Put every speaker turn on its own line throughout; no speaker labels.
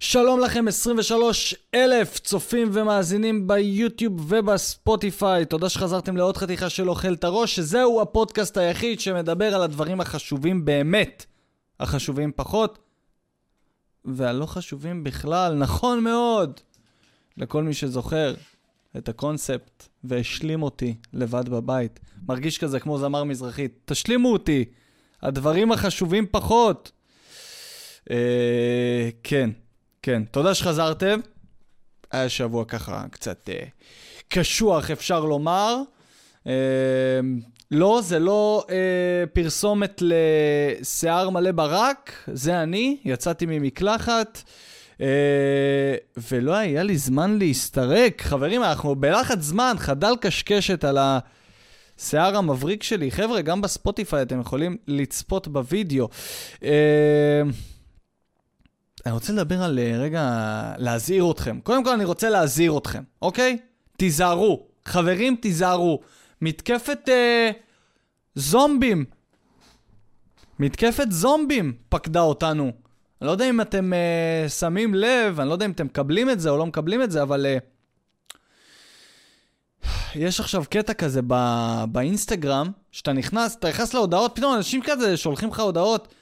שלום לכם 23 אלף צופים ומאזינים ביוטיוב ובספוטיפיי. תודה שחזרתם לעוד חתיכה של אוכל את הראש, שזהו הפודקאסט היחיד שמדבר על הדברים החשובים באמת, החשובים פחות, והלא חשובים בכלל, נכון מאוד. לכל מי שזוכר את הקונספט והשלים אותי לבד בבית. מרגיש כזה כמו זמר מזרחי. תשלימו אותי, הדברים החשובים פחות. אה, כן. כן, תודה שחזרתם. היה שבוע ככה קצת אה, קשוח, אפשר לומר. אה, לא, זה לא אה, פרסומת לשיער מלא ברק, זה אני, יצאתי ממקלחת. אה, ולא היה לי זמן להסתרק. חברים, אנחנו בלחץ זמן, חדל קשקשת על השיער המבריק שלי. חבר'ה, גם בספוטיפיי אתם יכולים לצפות בווידאו. אה, אני רוצה לדבר על אה, רגע, להזהיר אתכם. קודם כל אני רוצה להזהיר אתכם, אוקיי? תיזהרו. חברים, תיזהרו. מתקפת אה, זומבים. מתקפת זומבים פקדה אותנו. אני לא יודע אם אתם אה, שמים לב, אני לא יודע אם אתם מקבלים את זה או לא מקבלים את זה, אבל... אה, יש עכשיו קטע כזה בא, באינסטגרם, שאתה נכנס, אתה נכנס להודעות, פתאום אנשים כזה שולחים לך הודעות.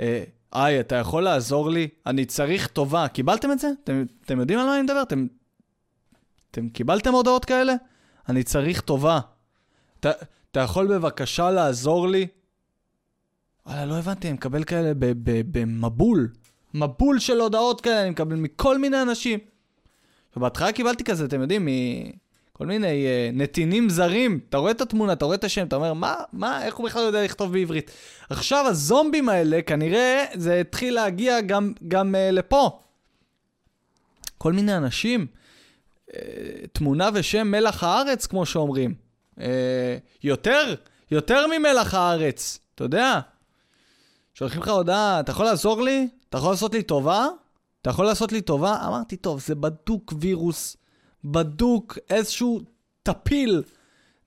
אה, היי, אתה יכול לעזור לי? אני צריך טובה. קיבלתם את זה? אתם, אתם יודעים על מה אני מדבר? אתם, אתם קיבלתם הודעות כאלה? אני צריך טובה. אתה, אתה יכול בבקשה לעזור לי? וואלה, לא הבנתי, אני מקבל כאלה במבול. מבול של הודעות כאלה אני מקבל מכל מיני אנשים. ובהתחלה קיבלתי כזה, אתם יודעים, מ... כל מיני uh, נתינים זרים. אתה רואה את התמונה, אתה רואה את השם, אתה אומר, מה, מה, איך הוא בכלל יודע לכתוב בעברית? עכשיו הזומבים האלה, כנראה זה התחיל להגיע גם, גם uh, לפה. כל מיני אנשים, uh, תמונה ושם מלח הארץ, כמו שאומרים. Uh, יותר, יותר ממלח הארץ, אתה יודע. שולחים לך הודעה, אתה יכול לעזור לי? אתה יכול לעשות לי טובה? אתה יכול לעשות לי טובה? אמרתי, טוב, זה בדוק וירוס. בדוק, איזשהו טפיל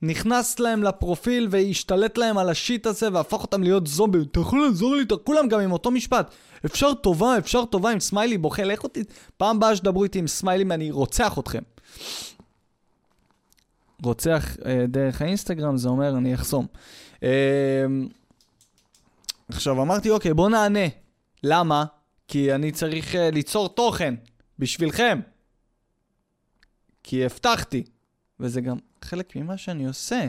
נכנס להם לפרופיל והשתלט להם על השיט הזה והפך אותם להיות זומבים. אתה יכול לעזור לי? כולם גם עם אותו משפט. אפשר טובה, אפשר טובה עם סמיילי בוכה, לך אותי. פעם באה שדברו איתי עם סמיילים, אני רוצח אתכם. רוצח אה, דרך האינסטגרם, זה אומר אני אחסום. אה, עכשיו אמרתי, אוקיי, בוא נענה. למה? כי אני צריך אה, ליצור תוכן בשבילכם. כי הבטחתי, וזה גם חלק ממה שאני עושה.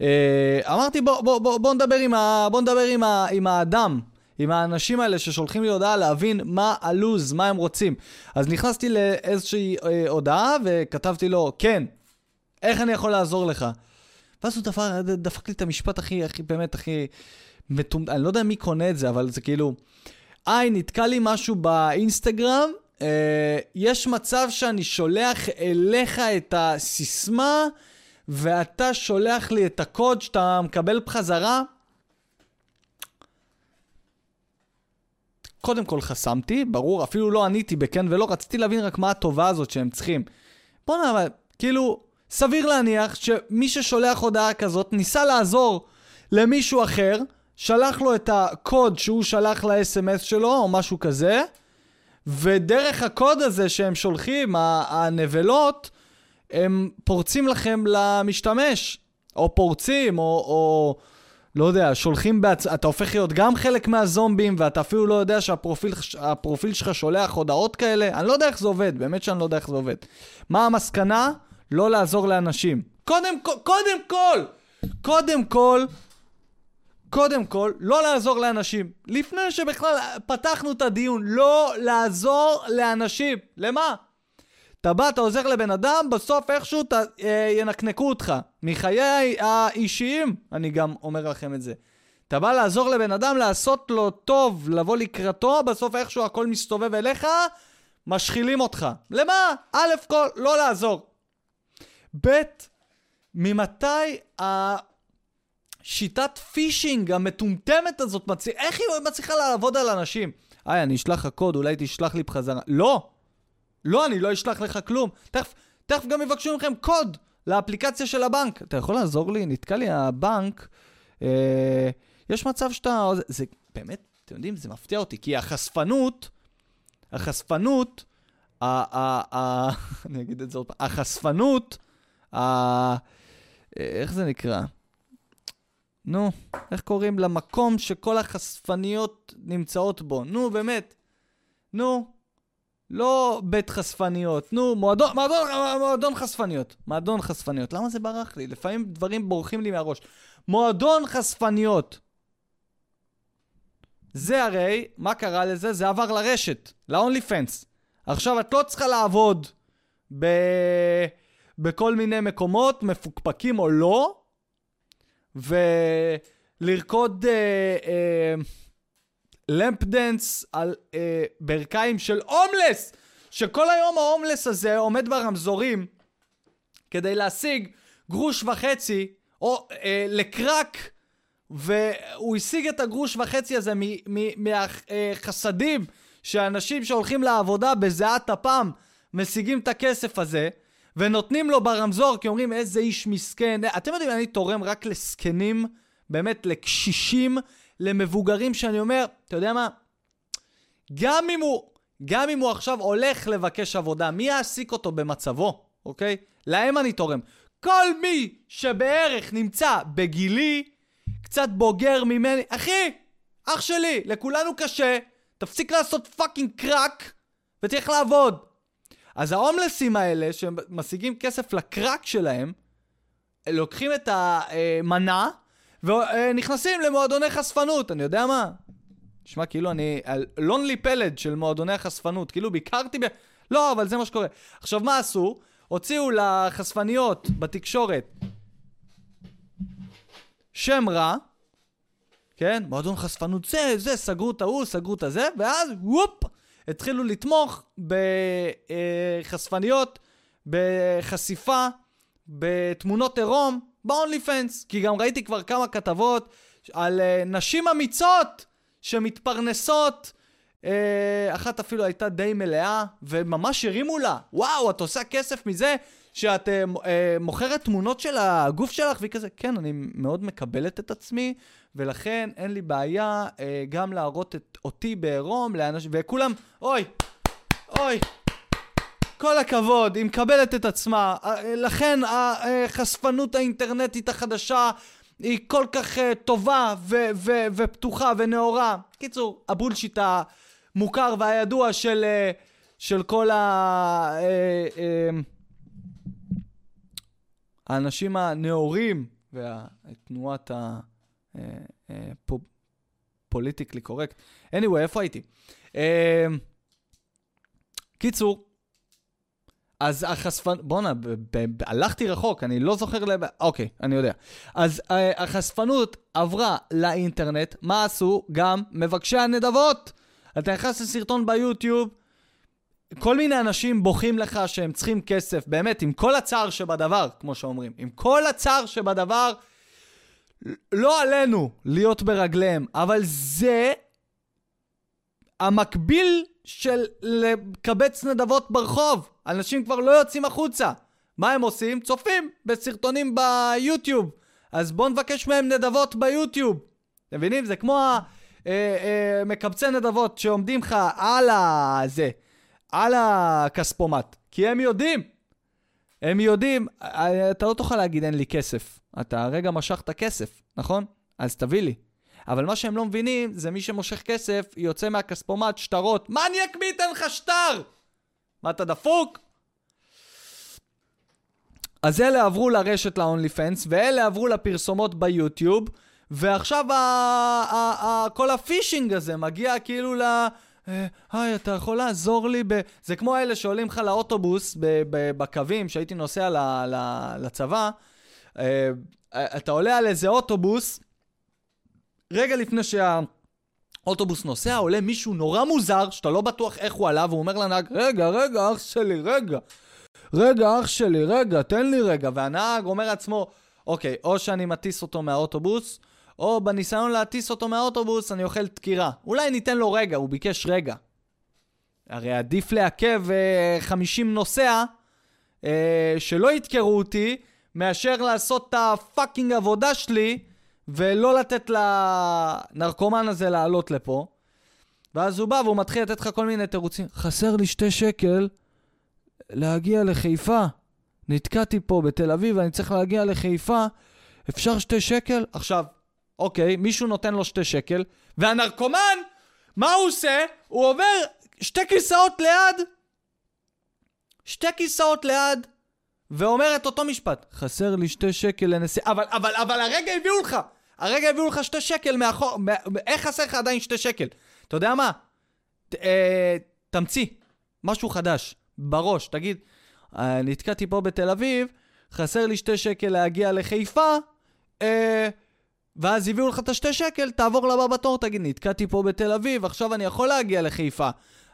אה, אמרתי, בוא, בוא, בוא, בוא נדבר, עם, ה, בוא נדבר עם, ה, עם האדם, עם האנשים האלה ששולחים לי הודעה להבין מה הלו"ז, מה הם רוצים. אז נכנסתי לאיזושהי אה, הודעה וכתבתי לו, כן, איך אני יכול לעזור לך? ואז הוא דפק, דפק לי את המשפט הכי, הכי, באמת, הכי מטומטם, אני לא יודע מי קונה את זה, אבל זה כאילו, היי, נתקע לי משהו באינסטגרם, Uh, יש מצב שאני שולח אליך את הסיסמה, ואתה שולח לי את הקוד שאתה מקבל בחזרה? קודם כל חסמתי, ברור, אפילו לא עניתי בכן ולא, רציתי להבין רק מה הטובה הזאת שהם צריכים. בוא'נה, אבל כאילו, סביר להניח שמי ששולח הודעה כזאת ניסה לעזור למישהו אחר, שלח לו את הקוד שהוא שלח ל-SMS שלו, או משהו כזה, ודרך הקוד הזה שהם שולחים, הנבלות, הם פורצים לכם למשתמש, או פורצים, או, או לא יודע, שולחים בעצ... אתה הופך להיות גם חלק מהזומבים, ואתה אפילו לא יודע שהפרופיל שלך שולח הודעות כאלה. אני לא יודע איך זה עובד, באמת שאני לא יודע איך זה עובד. מה המסקנה? לא לעזור לאנשים. קודם כל, קודם כל, קודם כל, קודם כל, לא לעזור לאנשים. לפני שבכלל פתחנו את הדיון, לא לעזור לאנשים. למה? אתה בא, אתה עוזר לבן אדם, בסוף איכשהו ת, אה, ינקנקו אותך. מחיי האישיים, אני גם אומר לכם את זה. אתה בא לעזור לבן אדם, לעשות לו טוב, לבוא לקראתו, בסוף איכשהו הכל מסתובב אליך, משחילים אותך. למה? א' כל, לא לעזור. ב', ממתי ה... שיטת פישינג המטומטמת הזאת, מצ... איך היא מצליחה לעבוד על אנשים? היי, אני אשלח לך קוד, אולי תשלח לי בחזרה. לא! לא, אני לא אשלח לך כלום. תכף, תכף גם יבקשו מכם קוד לאפליקציה של הבנק. אתה יכול לעזור לי? נתקע לי הבנק. אה, יש מצב שאתה... זה, זה באמת, אתם יודעים, זה מפתיע אותי, כי החשפנות, החשפנות, ה- ה- ה- אני אגיד את זה עוד פעם, החשפנות, ה- איך זה נקרא? נו, איך קוראים למקום שכל החשפניות נמצאות בו? נו, באמת. נו, לא בית חשפניות, נו, מועדון, מועדון, מועדון חשפניות. מועדון חשפניות. למה זה ברח לי? לפעמים דברים בורחים לי מהראש. מועדון חשפניות. זה הרי, מה קרה לזה? זה עבר לרשת, ל-only fans. עכשיו, את לא צריכה לעבוד ב... בכל מיני מקומות, מפוקפקים או לא, ולרקוד אה, אה, lap dance על אה, ברכיים של הומלס, שכל היום ההומלס הזה עומד ברמזורים כדי להשיג גרוש וחצי, או אה, לקרק, והוא השיג את הגרוש וחצי הזה מהחסדים שאנשים שהולכים לעבודה בזיעת אפם משיגים את הכסף הזה, ונותנים לו ברמזור, כי אומרים איזה איש מסכן. אתם יודעים, אני תורם רק לזקנים, באמת לקשישים, למבוגרים, שאני אומר, אתה יודע מה? גם אם הוא, גם אם הוא עכשיו הולך לבקש עבודה, מי יעסיק אותו במצבו, אוקיי? להם אני תורם. כל מי שבערך נמצא בגילי, קצת בוגר ממני, אחי, אח שלי, לכולנו קשה, תפסיק לעשות fucking קראק ותלך לעבוד. אז ההומלסים האלה, שמשיגים כסף לקראק שלהם, לוקחים את המנה ונכנסים למועדוני חשפנות, אני יודע מה? נשמע כאילו אני Lonely Planet של מועדוני החשפנות, כאילו ביקרתי ב... לא, אבל זה מה שקורה. עכשיו, מה עשו? הוציאו לחשפניות בתקשורת שם רע, כן? מועדון חשפנות זה, זה, סגרו את ההוא, סגרו את הזה, ואז וופ, התחילו לתמוך בחשפניות, בחשיפה, בתמונות עירום, ב-only fans. כי גם ראיתי כבר כמה כתבות על uh, נשים אמיצות שמתפרנסות. Uh, אחת אפילו הייתה די מלאה, וממש הרימו לה, וואו, את עושה כסף מזה שאת uh, מוכרת תמונות של הגוף שלך, והיא כזה, כן, אני מאוד מקבלת את עצמי, ולכן אין לי בעיה uh, גם להראות את אותי בעירום לאנשים, וכולם, אוי, אוי, כל הכבוד, היא מקבלת את עצמה. לכן החשפנות האינטרנטית החדשה היא כל כך טובה ו- ו- ופתוחה ונאורה. קיצור, הבולשיט המוכר והידוע של, של כל ה... האנשים הנאורים ותנועת הפוליטיקלי קורקט. anyway, איפה הייתי? קיצור, אז החשפן... בואנה, הלכתי רחוק, אני לא זוכר ל... אוקיי, אני יודע. אז uh, החשפנות עברה לאינטרנט, מה עשו? גם מבקשי הנדבות. אתה נכנס לסרטון ביוטיוב, כל מיני אנשים בוכים לך שהם צריכים כסף, באמת, עם כל הצער שבדבר, כמו שאומרים. עם כל הצער שבדבר, לא עלינו להיות ברגליהם, אבל זה המקביל של לקבץ נדבות ברחוב. אנשים כבר לא יוצאים החוצה. מה הם עושים? צופים בסרטונים ביוטיוב. אז בואו נבקש מהם נדבות ביוטיוב. אתם מבינים? זה כמו המקבצי אה, אה, נדבות שעומדים לך על הזה, על הכספומט. כי הם יודעים. הם יודעים, אה, אתה לא תוכל להגיד אין לי כסף. אתה הרגע משכת כסף, נכון? אז תביא לי. אבל מה שהם לא מבינים זה מי שמושך כסף יוצא מהכספומט שטרות. מניאק מי ייתן לך שטר? מה אתה דפוק? אז אלה עברו לרשת ל-only fans, ואלה עברו לפרסומות ביוטיוב, ועכשיו ה- ה- ה- כל הפישינג הזה מגיע כאילו ל... אה, היי, אתה יכול לעזור לי ב... זה כמו אלה שעולים לך לאוטובוס בקווים, שהייתי נוסע לצבא. אה, אתה עולה על איזה אוטובוס, רגע לפני שהאוטובוס נוסע, עולה מישהו נורא מוזר, שאתה לא בטוח איך הוא עלה, והוא אומר לנהג, רגע, רגע, אח שלי, רגע. רגע, אח שלי, רגע, תן לי רגע. והנהג אומר לעצמו, אוקיי, או שאני מטיס אותו מהאוטובוס, או בניסיון להטיס אותו מהאוטובוס אני אוכל דקירה. אולי ניתן לו רגע, הוא ביקש רגע. הרי עדיף לעכב uh, 50 נוסע uh, שלא ידקרו אותי, מאשר לעשות את הפאקינג עבודה שלי ולא לתת לנרקומן הזה לעלות לפה. ואז הוא בא והוא מתחיל לתת לך כל מיני תירוצים. חסר לי שתי שקל להגיע לחיפה. נתקעתי פה בתל אביב ואני צריך להגיע לחיפה. אפשר שתי שקל? עכשיו, אוקיי, מישהו נותן לו שתי שקל, והנרקומן, מה הוא עושה? הוא עובר שתי כיסאות ליד, שתי כיסאות ליד, ואומר את אותו משפט, חסר לי שתי שקל לנסיעה, אבל, אבל, אבל הרגע הביאו לך, הרגע הביאו לך שתי שקל מאחור, איך חסר לך עדיין שתי שקל? אתה יודע מה? ת, אה, תמציא משהו חדש בראש, תגיד, אה, נתקעתי פה בתל אביב, חסר לי שתי שקל להגיע לחיפה, אה, ואז הביאו לך את השתי שקל, תעבור לבא בתור, תגיד, נתקעתי פה בתל אביב, עכשיו אני יכול להגיע לחיפה,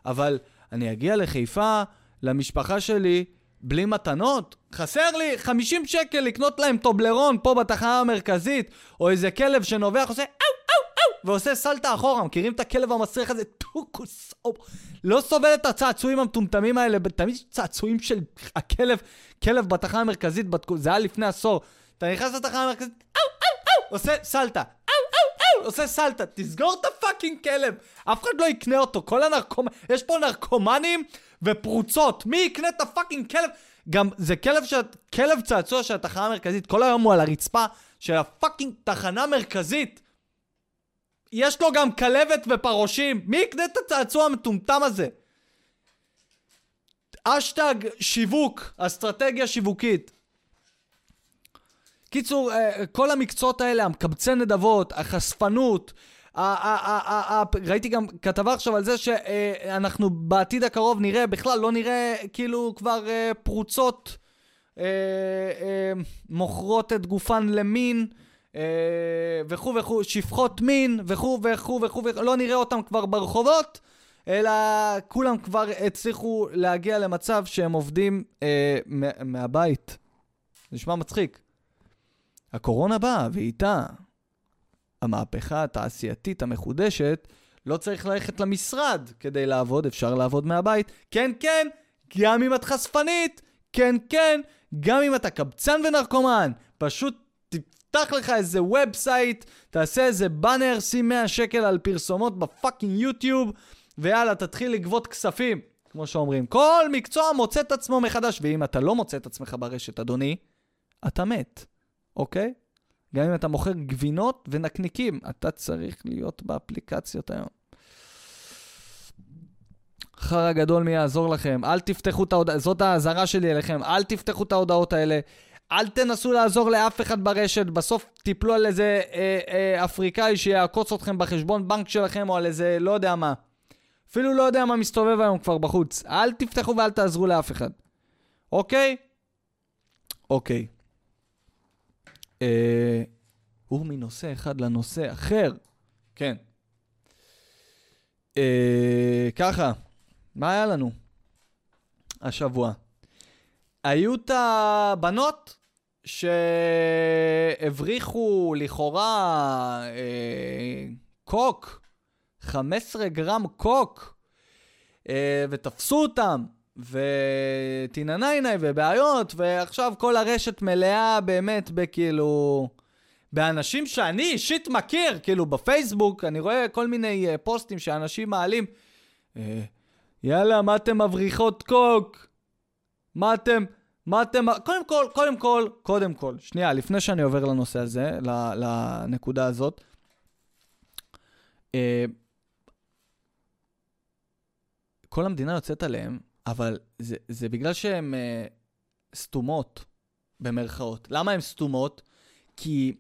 אבל אני אגיע לחיפה, למשפחה שלי, בלי מתנות? חסר לי 50 שקל לקנות להם טובלרון פה בתחנה המרכזית, או איזה כלב שנובח, עושה אאו ועושה סלטה אחורה, מכירים את הכלב המסריח הזה? טוקוס, לא סובל את הצעצועים המטומטמים האלה, תמיד צעצועים של הכלב, כלב בתחנה המרכזית, זה היה לפני עשור. אתה נכנס לתחנה המרכזית, אאו, אאו, אאו, עושה סלטה, אאו, אאו, אאו, עושה סלטה, תסגור את ה fucking כלב, אף אחד לא יקנה אותו, כל הנרקומ... יש פה נרקומנים ופרוצות, מי יקנה את ה fucking כלב? גם זה כלב, ש... כלב צעצוע של התחנה המרכזית, כל היום הוא על הרצפה של הפאקינג תחנה מרכזית. יש לו גם כלבת ופרושים. מי יקנה את הצעצוע המטומטם הזה? אשטג שיווק, אסטרטגיה שיווקית. קיצור, אה, כל המקצועות האלה, המקבצי נדבות, החשפנות, ראיתי גם כתבה עכשיו על זה שאנחנו בעתיד הקרוב נראה, בכלל לא נראה כאילו כבר אה, פרוצות אה, מוכרות את גופן למין. אה, וכו' וכו', שפחות מין וכו' וכו' וכו', לא נראה אותם כבר ברחובות, אלא כולם כבר הצליחו להגיע למצב שהם עובדים אה, מהבית. נשמע מצחיק. הקורונה באה, ואיתה המהפכה התעשייתית המחודשת, לא צריך ללכת למשרד כדי לעבוד, אפשר לעבוד מהבית. כן, כן, גם אם את חשפנית, כן, כן, גם אם אתה קבצן ונרקומן, פשוט תפתח לך איזה website, תעשה איזה באנר, שים 100 שקל על פרסומות ב fucking יוטיוב, ויאללה, תתחיל לגבות כספים, כמו שאומרים. כל מקצוע מוצא את עצמו מחדש, ואם אתה לא מוצא את עצמך ברשת, אדוני, אתה מת, אוקיי? גם אם אתה מוכר גבינות ונקניקים, אתה צריך להיות באפליקציות היום. חרא גדול מי יעזור לכם, אל תפתחו את ההודעות, זאת האזהרה שלי אליכם, אל תפתחו את ההודעות האלה, אל תנסו לעזור לאף אחד ברשת, בסוף תיפלו על איזה אה, אה, אפריקאי שיעקוץ אתכם בחשבון בנק שלכם, או על איזה לא יודע מה. אפילו לא יודע מה מסתובב היום כבר בחוץ. אל תפתחו ואל תעזרו לאף אחד. אוקיי? אוקיי. אה, ומנושא אחד לנושא אחר. כן. אה, ככה, מה היה לנו השבוע? היו את הבנות שהבריחו לכאורה אה, קוק, 15 גרם קוק, אה, ותפסו אותם, וטיננייני ובעיות, ועכשיו כל הרשת מלאה באמת בכאילו... באנשים שאני אישית מכיר, כאילו בפייסבוק, אני רואה כל מיני uh, פוסטים שאנשים מעלים. Uh, יאללה, מה אתם מבריחות קוק? מה אתם... מה אתם... קודם כל, קודם כל, קודם כל, שנייה, לפני שאני עובר לנושא הזה, לנקודה הזאת, אה, כל המדינה יוצאת עליהם, אבל זה, זה בגלל שהן אה, סתומות, במרכאות. למה הן סתומות? כי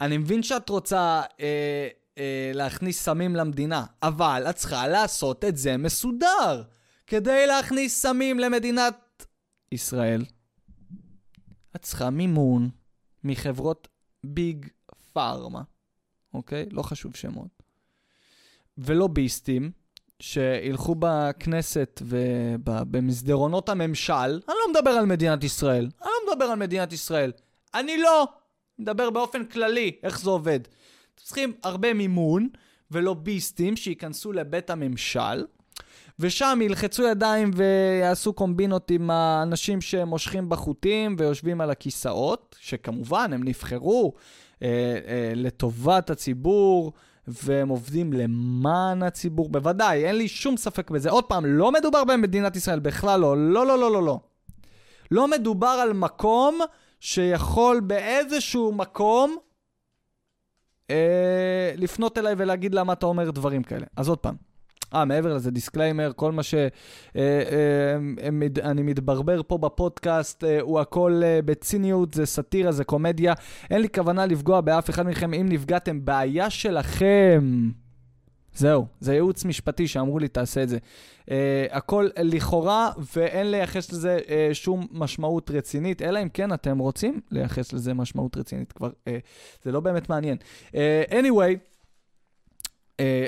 אני מבין שאת רוצה אה, אה, להכניס סמים למדינה, אבל את צריכה לעשות את זה מסודר. כדי להכניס סמים למדינת ישראל, את צריכה מימון מחברות ביג פארמה, אוקיי? לא חשוב שמות. ולוביסטים שילכו בכנסת ובמסדרונות הממשל, אני לא מדבר על מדינת ישראל, אני לא מדבר על מדינת ישראל, אני לא, מדבר באופן כללי, איך זה עובד. צריכים הרבה מימון ולוביסטים שייכנסו לבית הממשל, ושם ילחצו ידיים ויעשו קומבינות עם האנשים שמושכים בחוטים ויושבים על הכיסאות, שכמובן הם נבחרו אה, אה, לטובת הציבור, והם עובדים למען הציבור, בוודאי, אין לי שום ספק בזה. עוד פעם, לא מדובר במדינת ישראל, בכלל לא, לא, לא, לא, לא, לא. לא מדובר על מקום שיכול באיזשהו מקום אה, לפנות אליי ולהגיד למה אתה אומר דברים כאלה. אז עוד פעם. אה, מעבר לזה, disclaimer, כל מה שאני אה, אה, מתברבר פה בפודקאסט אה, הוא הכל בציניות, זה סאטירה, זה קומדיה. אין לי כוונה לפגוע באף אחד מכם. אם נפגעתם, בעיה שלכם. זהו, זה ייעוץ משפטי שאמרו לי, תעשה את זה. Uh, הכל לכאורה, ואין לייחס לזה uh, שום משמעות רצינית, אלא אם כן אתם רוצים לייחס לזה משמעות רצינית כבר. Uh, זה לא באמת מעניין. Uh, anyway,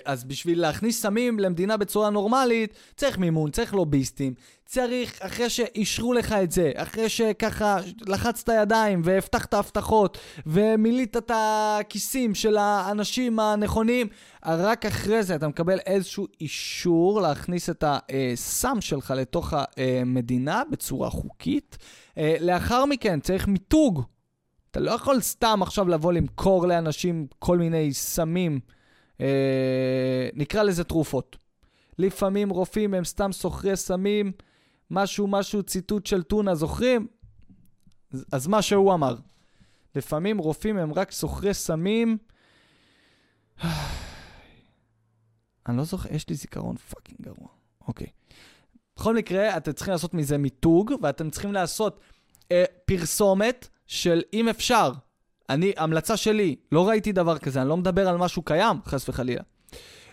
אז בשביל להכניס סמים למדינה בצורה נורמלית, צריך מימון, צריך לוביסטים, צריך, אחרי שאישרו לך את זה, אחרי שככה לחצת ידיים והבטחת הבטחות ומילאת את הכיסים של האנשים הנכונים, רק אחרי זה אתה מקבל איזשהו אישור להכניס את הסם שלך לתוך המדינה בצורה חוקית. אה, לאחר מכן צריך מיתוג. אתה לא יכול סתם עכשיו לבוא למכור לאנשים כל מיני סמים. אה, נקרא לזה תרופות. לפעמים רופאים הם סתם סוחרי סמים, משהו, משהו, ציטוט של טונה, זוכרים? אז מה שהוא אמר. לפעמים רופאים הם רק סוחרי סמים. אני לא זוכר, יש לי זיכרון fucking גרוע. אוקיי. בכל מקרה, אתם צריכים לעשות מזה מיתוג, ואתם צריכים לעשות אה, פרסומת של אם אפשר, אני, המלצה שלי, לא ראיתי דבר כזה, אני לא מדבר על משהו קיים, חס וחלילה.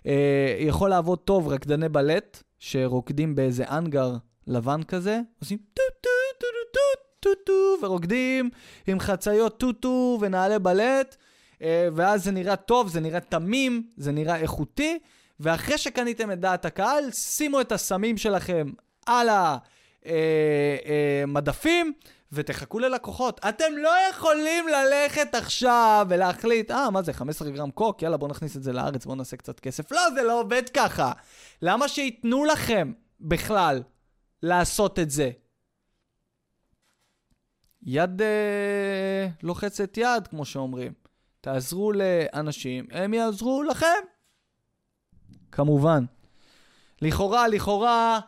אה, יכול לעבוד טוב רקדני בלט, שרוקדים באיזה האנגר לבן כזה, עושים טו טו טו טו טו טו ורוקדים עם חצאיות טו טו ונעלי בלט, אה, ואז זה נראה טוב, זה נראה תמים, זה נראה איכותי, ואחרי שקניתם את דעת הקהל, שימו את הסמים שלכם על המדפים. אה, אה, ותחכו ללקוחות. אתם לא יכולים ללכת עכשיו ולהחליט, אה, מה זה, 15 גרם קוק? יאללה, בואו נכניס את זה לארץ, בואו נעשה קצת כסף. לא, זה לא עובד ככה. למה שייתנו לכם בכלל לעשות את זה? יד אה, לוחצת יד, כמו שאומרים. תעזרו לאנשים, הם יעזרו לכם. כמובן. לכאורה, לכאורה,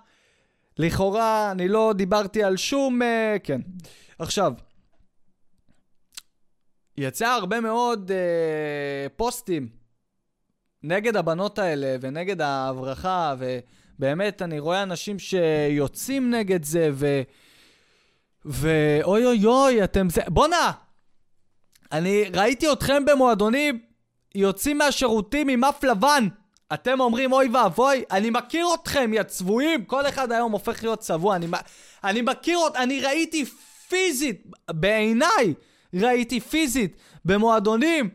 לכאורה, אני לא דיברתי על שום... Uh, כן. עכשיו, יצא הרבה מאוד uh, פוסטים נגד הבנות האלה ונגד ההברחה, ובאמת, אני רואה אנשים שיוצאים נגד זה, ו... ואוי אוי אוי, אתם זה... בואנה! אני ראיתי אתכם במועדונים יוצאים מהשירותים עם אף לבן. אתם אומרים אוי ואבוי, אני מכיר אתכם, יא צבועים, כל אחד היום הופך להיות צבוע, אני, אני מכיר, אני ראיתי פיזית, בעיניי, ראיתי פיזית, במועדונים,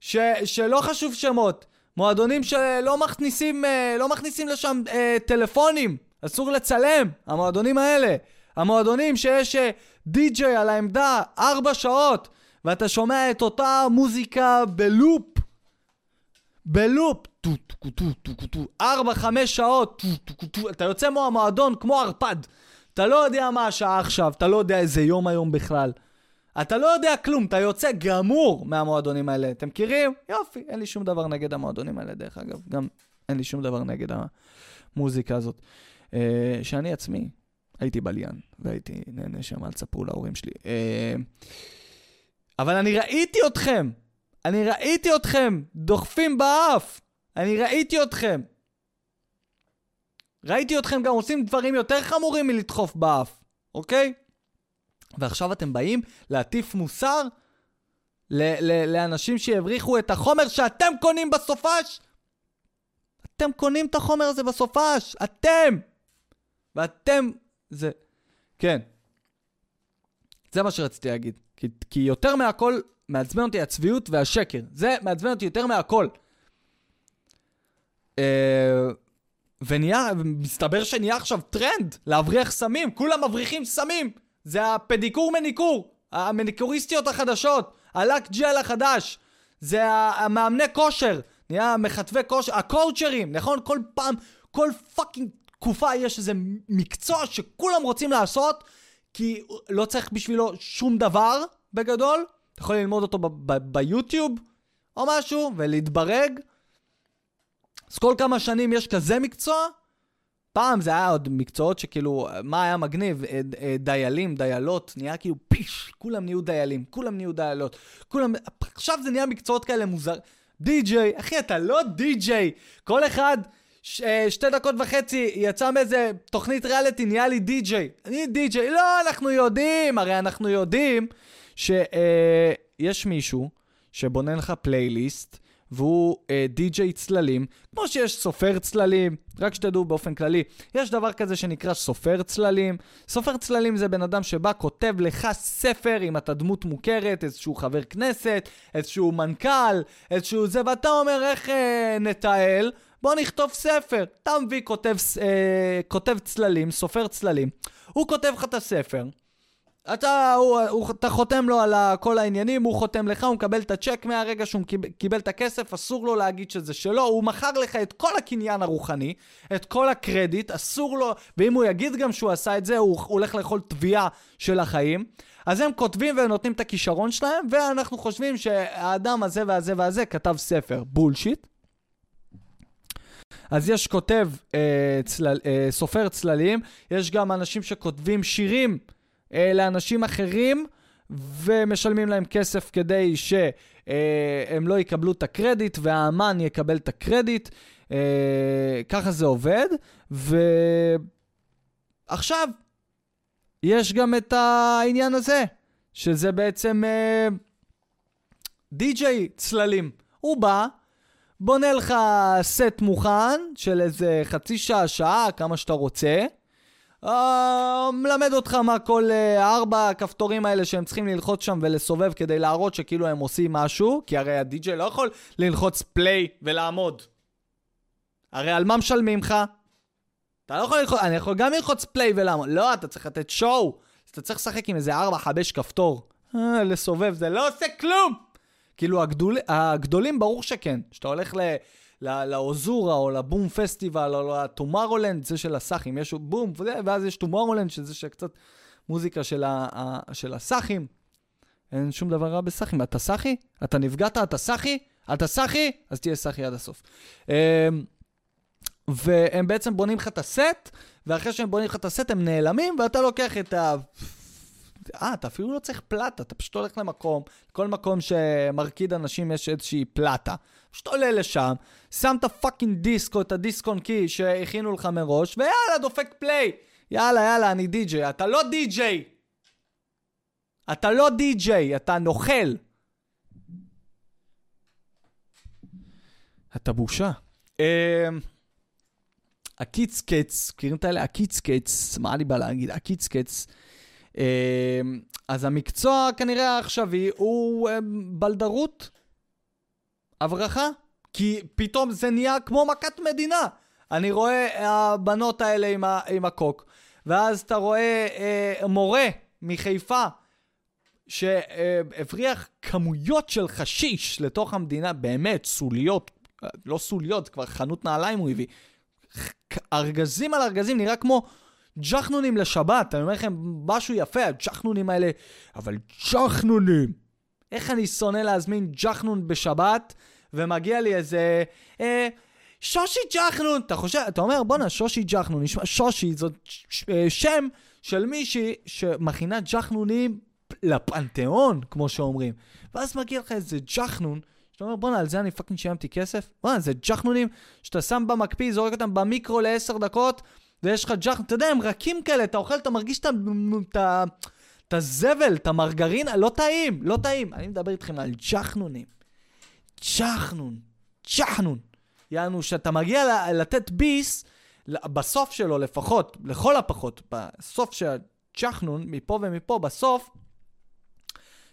ש, שלא חשוב שמות, מועדונים שלא מכניסים, אה, לא מכניסים לשם אה, טלפונים, אסור לצלם, המועדונים האלה. המועדונים שיש אה, די-ג'יי על העמדה ארבע שעות, ואתה שומע את אותה מוזיקה בלופ, בלופ, ארבע, חמש שעות, אתה יוצא מהמועדון כמו ערפד. אתה לא יודע מה השעה עכשיו, אתה לא יודע איזה יום היום בכלל. אתה לא יודע כלום, אתה יוצא גמור מהמועדונים האלה. אתם מכירים? יופי, אין לי שום דבר נגד המועדונים האלה, דרך אגב. גם אין לי שום דבר נגד המוזיקה הזאת. אה, שאני עצמי הייתי בליין, והייתי נהנה שם, אל תספרו להורים שלי. אה, אבל אני ראיתי אתכם, אני ראיתי אתכם דוחפים באף. אני ראיתי אתכם. ראיתי אתכם גם עושים דברים יותר חמורים מלדחוף באף, אוקיי? ועכשיו אתם באים להטיף מוסר ל- ל- לאנשים שיבריחו את החומר שאתם קונים בסופש? אתם קונים את החומר הזה בסופש, אתם! ואתם... זה... כן. זה מה שרציתי להגיד. כי, כי יותר מהכל מעצבן אותי הצביעות והשקר. זה מעצבן אותי יותר מהכל. אה, ונהיה, מסתבר שנהיה עכשיו טרנד להבריח סמים, כולם מבריחים סמים. זה הפדיקור מניקור, המניקוריסטיות החדשות, הלק ג'ל החדש, זה המאמני כושר, נהיה מכת בתי כושר, הקואוצ'רים, נכון? כל פעם, כל fucking תקופה יש איזה מקצוע שכולם רוצים לעשות, כי לא צריך בשבילו שום דבר בגדול. אתה יכול ללמוד אותו ביוטיוב, או משהו, ולהתברג. אז כל כמה שנים יש כזה מקצוע. פעם זה היה עוד מקצועות שכאילו, מה היה מגניב? אה, אה, דיילים, דיילות, נהיה כאילו פיש, כולם נהיו דיילים, כולם נהיו דיילות, כולם... עכשיו זה נהיה מקצועות כאלה מוזר. די-ג'יי, אחי, אתה לא די-ג'יי. כל אחד, ש, אה, שתי דקות וחצי, יצא מאיזה תוכנית ריאליטי, נהיה לי די-ג'יי. אני די-ג'יי. לא, אנחנו יודעים, הרי אנחנו יודעים שיש מישהו שבונה לך פלייליסט, והוא אה, די-ג'יי צללים, כמו שיש סופר צללים, רק שתדעו באופן כללי, יש דבר כזה שנקרא סופר צללים. סופר צללים זה בן אדם שבא, כותב לך ספר אם אתה דמות מוכרת, איזשהו חבר כנסת, איזשהו מנכ"ל, איזשהו זה, ואתה אומר איך אה, נתעל, בוא נכתוב ספר. אתה מביא כותב, אה, כותב צללים, סופר צללים, הוא כותב לך את הספר. אתה, הוא, הוא, אתה חותם לו על כל העניינים, הוא חותם לך, הוא מקבל את הצ'ק מהרגע שהוא קיבל, קיבל את הכסף, אסור לו להגיד שזה שלו, הוא מכר לך את כל הקניין הרוחני, את כל הקרדיט, אסור לו, ואם הוא יגיד גם שהוא עשה את זה, הוא, הוא הולך לאכול תביעה של החיים. אז הם כותבים ונותנים את הכישרון שלהם, ואנחנו חושבים שהאדם הזה והזה והזה כתב ספר. בולשיט. אז יש כותב, אה, צלל, אה, סופר צללים, יש גם אנשים שכותבים שירים. אה, לאנשים אחרים ומשלמים להם כסף כדי שהם אה, לא יקבלו את הקרדיט והאמן יקבל את הקרדיט. אה, ככה זה עובד. ועכשיו, יש גם את העניין הזה, שזה בעצם אה, די-ג'יי צללים. הוא בא, בונה לך סט מוכן של איזה חצי שעה, שעה, כמה שאתה רוצה. Uh, מלמד אותך מה כל uh, ארבע הכפתורים האלה שהם צריכים ללחוץ שם ולסובב כדי להראות שכאילו הם עושים משהו, כי הרי הדי-ג'יי לא יכול ללחוץ פליי ולעמוד. הרי על מה משלמים לך? אתה לא יכול ללחוץ, אני יכול גם ללחוץ פליי ולעמוד. לא, אתה צריך לתת שואו. אתה צריך לשחק עם איזה ארבע, חמש כפתור. אה, לסובב, זה לא עושה כלום! כאילו הגדול, הגדולים ברור שכן. כשאתה הולך ל... לאוזורה או לבום פסטיבל או לטומארולנד, זה של הסאחים, יש בום, ואז יש טומארולנד, שזה שקצת מוזיקה של, ה, ה, של הסאחים. אין שום דבר רע בסאחים. אתה סאחי? אתה נפגעת? אתה סאחי? אתה סאחי? אז תהיה סאחי עד הסוף. אמ, והם בעצם בונים לך את הסט, ואחרי שהם בונים לך את הסט הם נעלמים, ואתה לוקח את ה... אה, אתה אפילו לא צריך פלטה, אתה פשוט הולך למקום, כל מקום שמרקיד אנשים יש איזושהי פלטה. פשוט עולה לשם, שם את ה fucking דיסק או את הדיסקון קי שהכינו לך מראש, ויאללה, דופק play. יאללה, יאללה, אני די-ג'יי. אתה לא די-ג'יי. אתה לא די-ג'יי, אתה נוכל. אתה בושה. אמ, הקיצקץ, מכירים את האלה? הקיצקץ, מה אני בא להגיד? הקיצקץ. אמ, אז המקצוע כנראה העכשווי הוא אמ, בלדרות, הברחה, כי פתאום זה נהיה כמו מכת מדינה. אני רואה הבנות האלה עם, ה, עם הקוק, ואז אתה רואה אה, מורה מחיפה שהבריח כמויות של חשיש לתוך המדינה, באמת, סוליות, לא סוליות, כבר חנות נעליים הוא הביא. ארגזים על ארגזים, נראה כמו ג'חנונים לשבת, אני אומר לכם משהו יפה, הג'חנונים האלה, אבל ג'חנונים. איך אני שונא להזמין ג'חנון בשבת, ומגיע לי איזה... אה, שושי ג'חנון! אתה חושב, אתה אומר, בואנה, שושי ג'חנון, נשמע, שושי זאת ש, אה, שם של מישהי שמכינה ג'חנונים לפנתיאון, כמו שאומרים. ואז מגיע לך איזה ג'חנון, שאתה אומר, בואנה, על זה אני fucking שילמתי כסף? בואנה, זה ג'חנונים שאתה שם במקפיא, זורק אותם במיקרו לעשר דקות, ויש לך ג'חנון, אתה יודע, הם רכים כאלה, אתה אוכל, אתה מרגיש את הזבל, את המרגרינה, לא טעים, לא טעים. אני מדבר איתכם על ג'חנונים. ג'חנון, ג'חנון. יענו, שאתה מגיע לתת ביס, בסוף שלו לפחות, לכל הפחות, בסוף של הג'חנון, מפה ומפה, בסוף,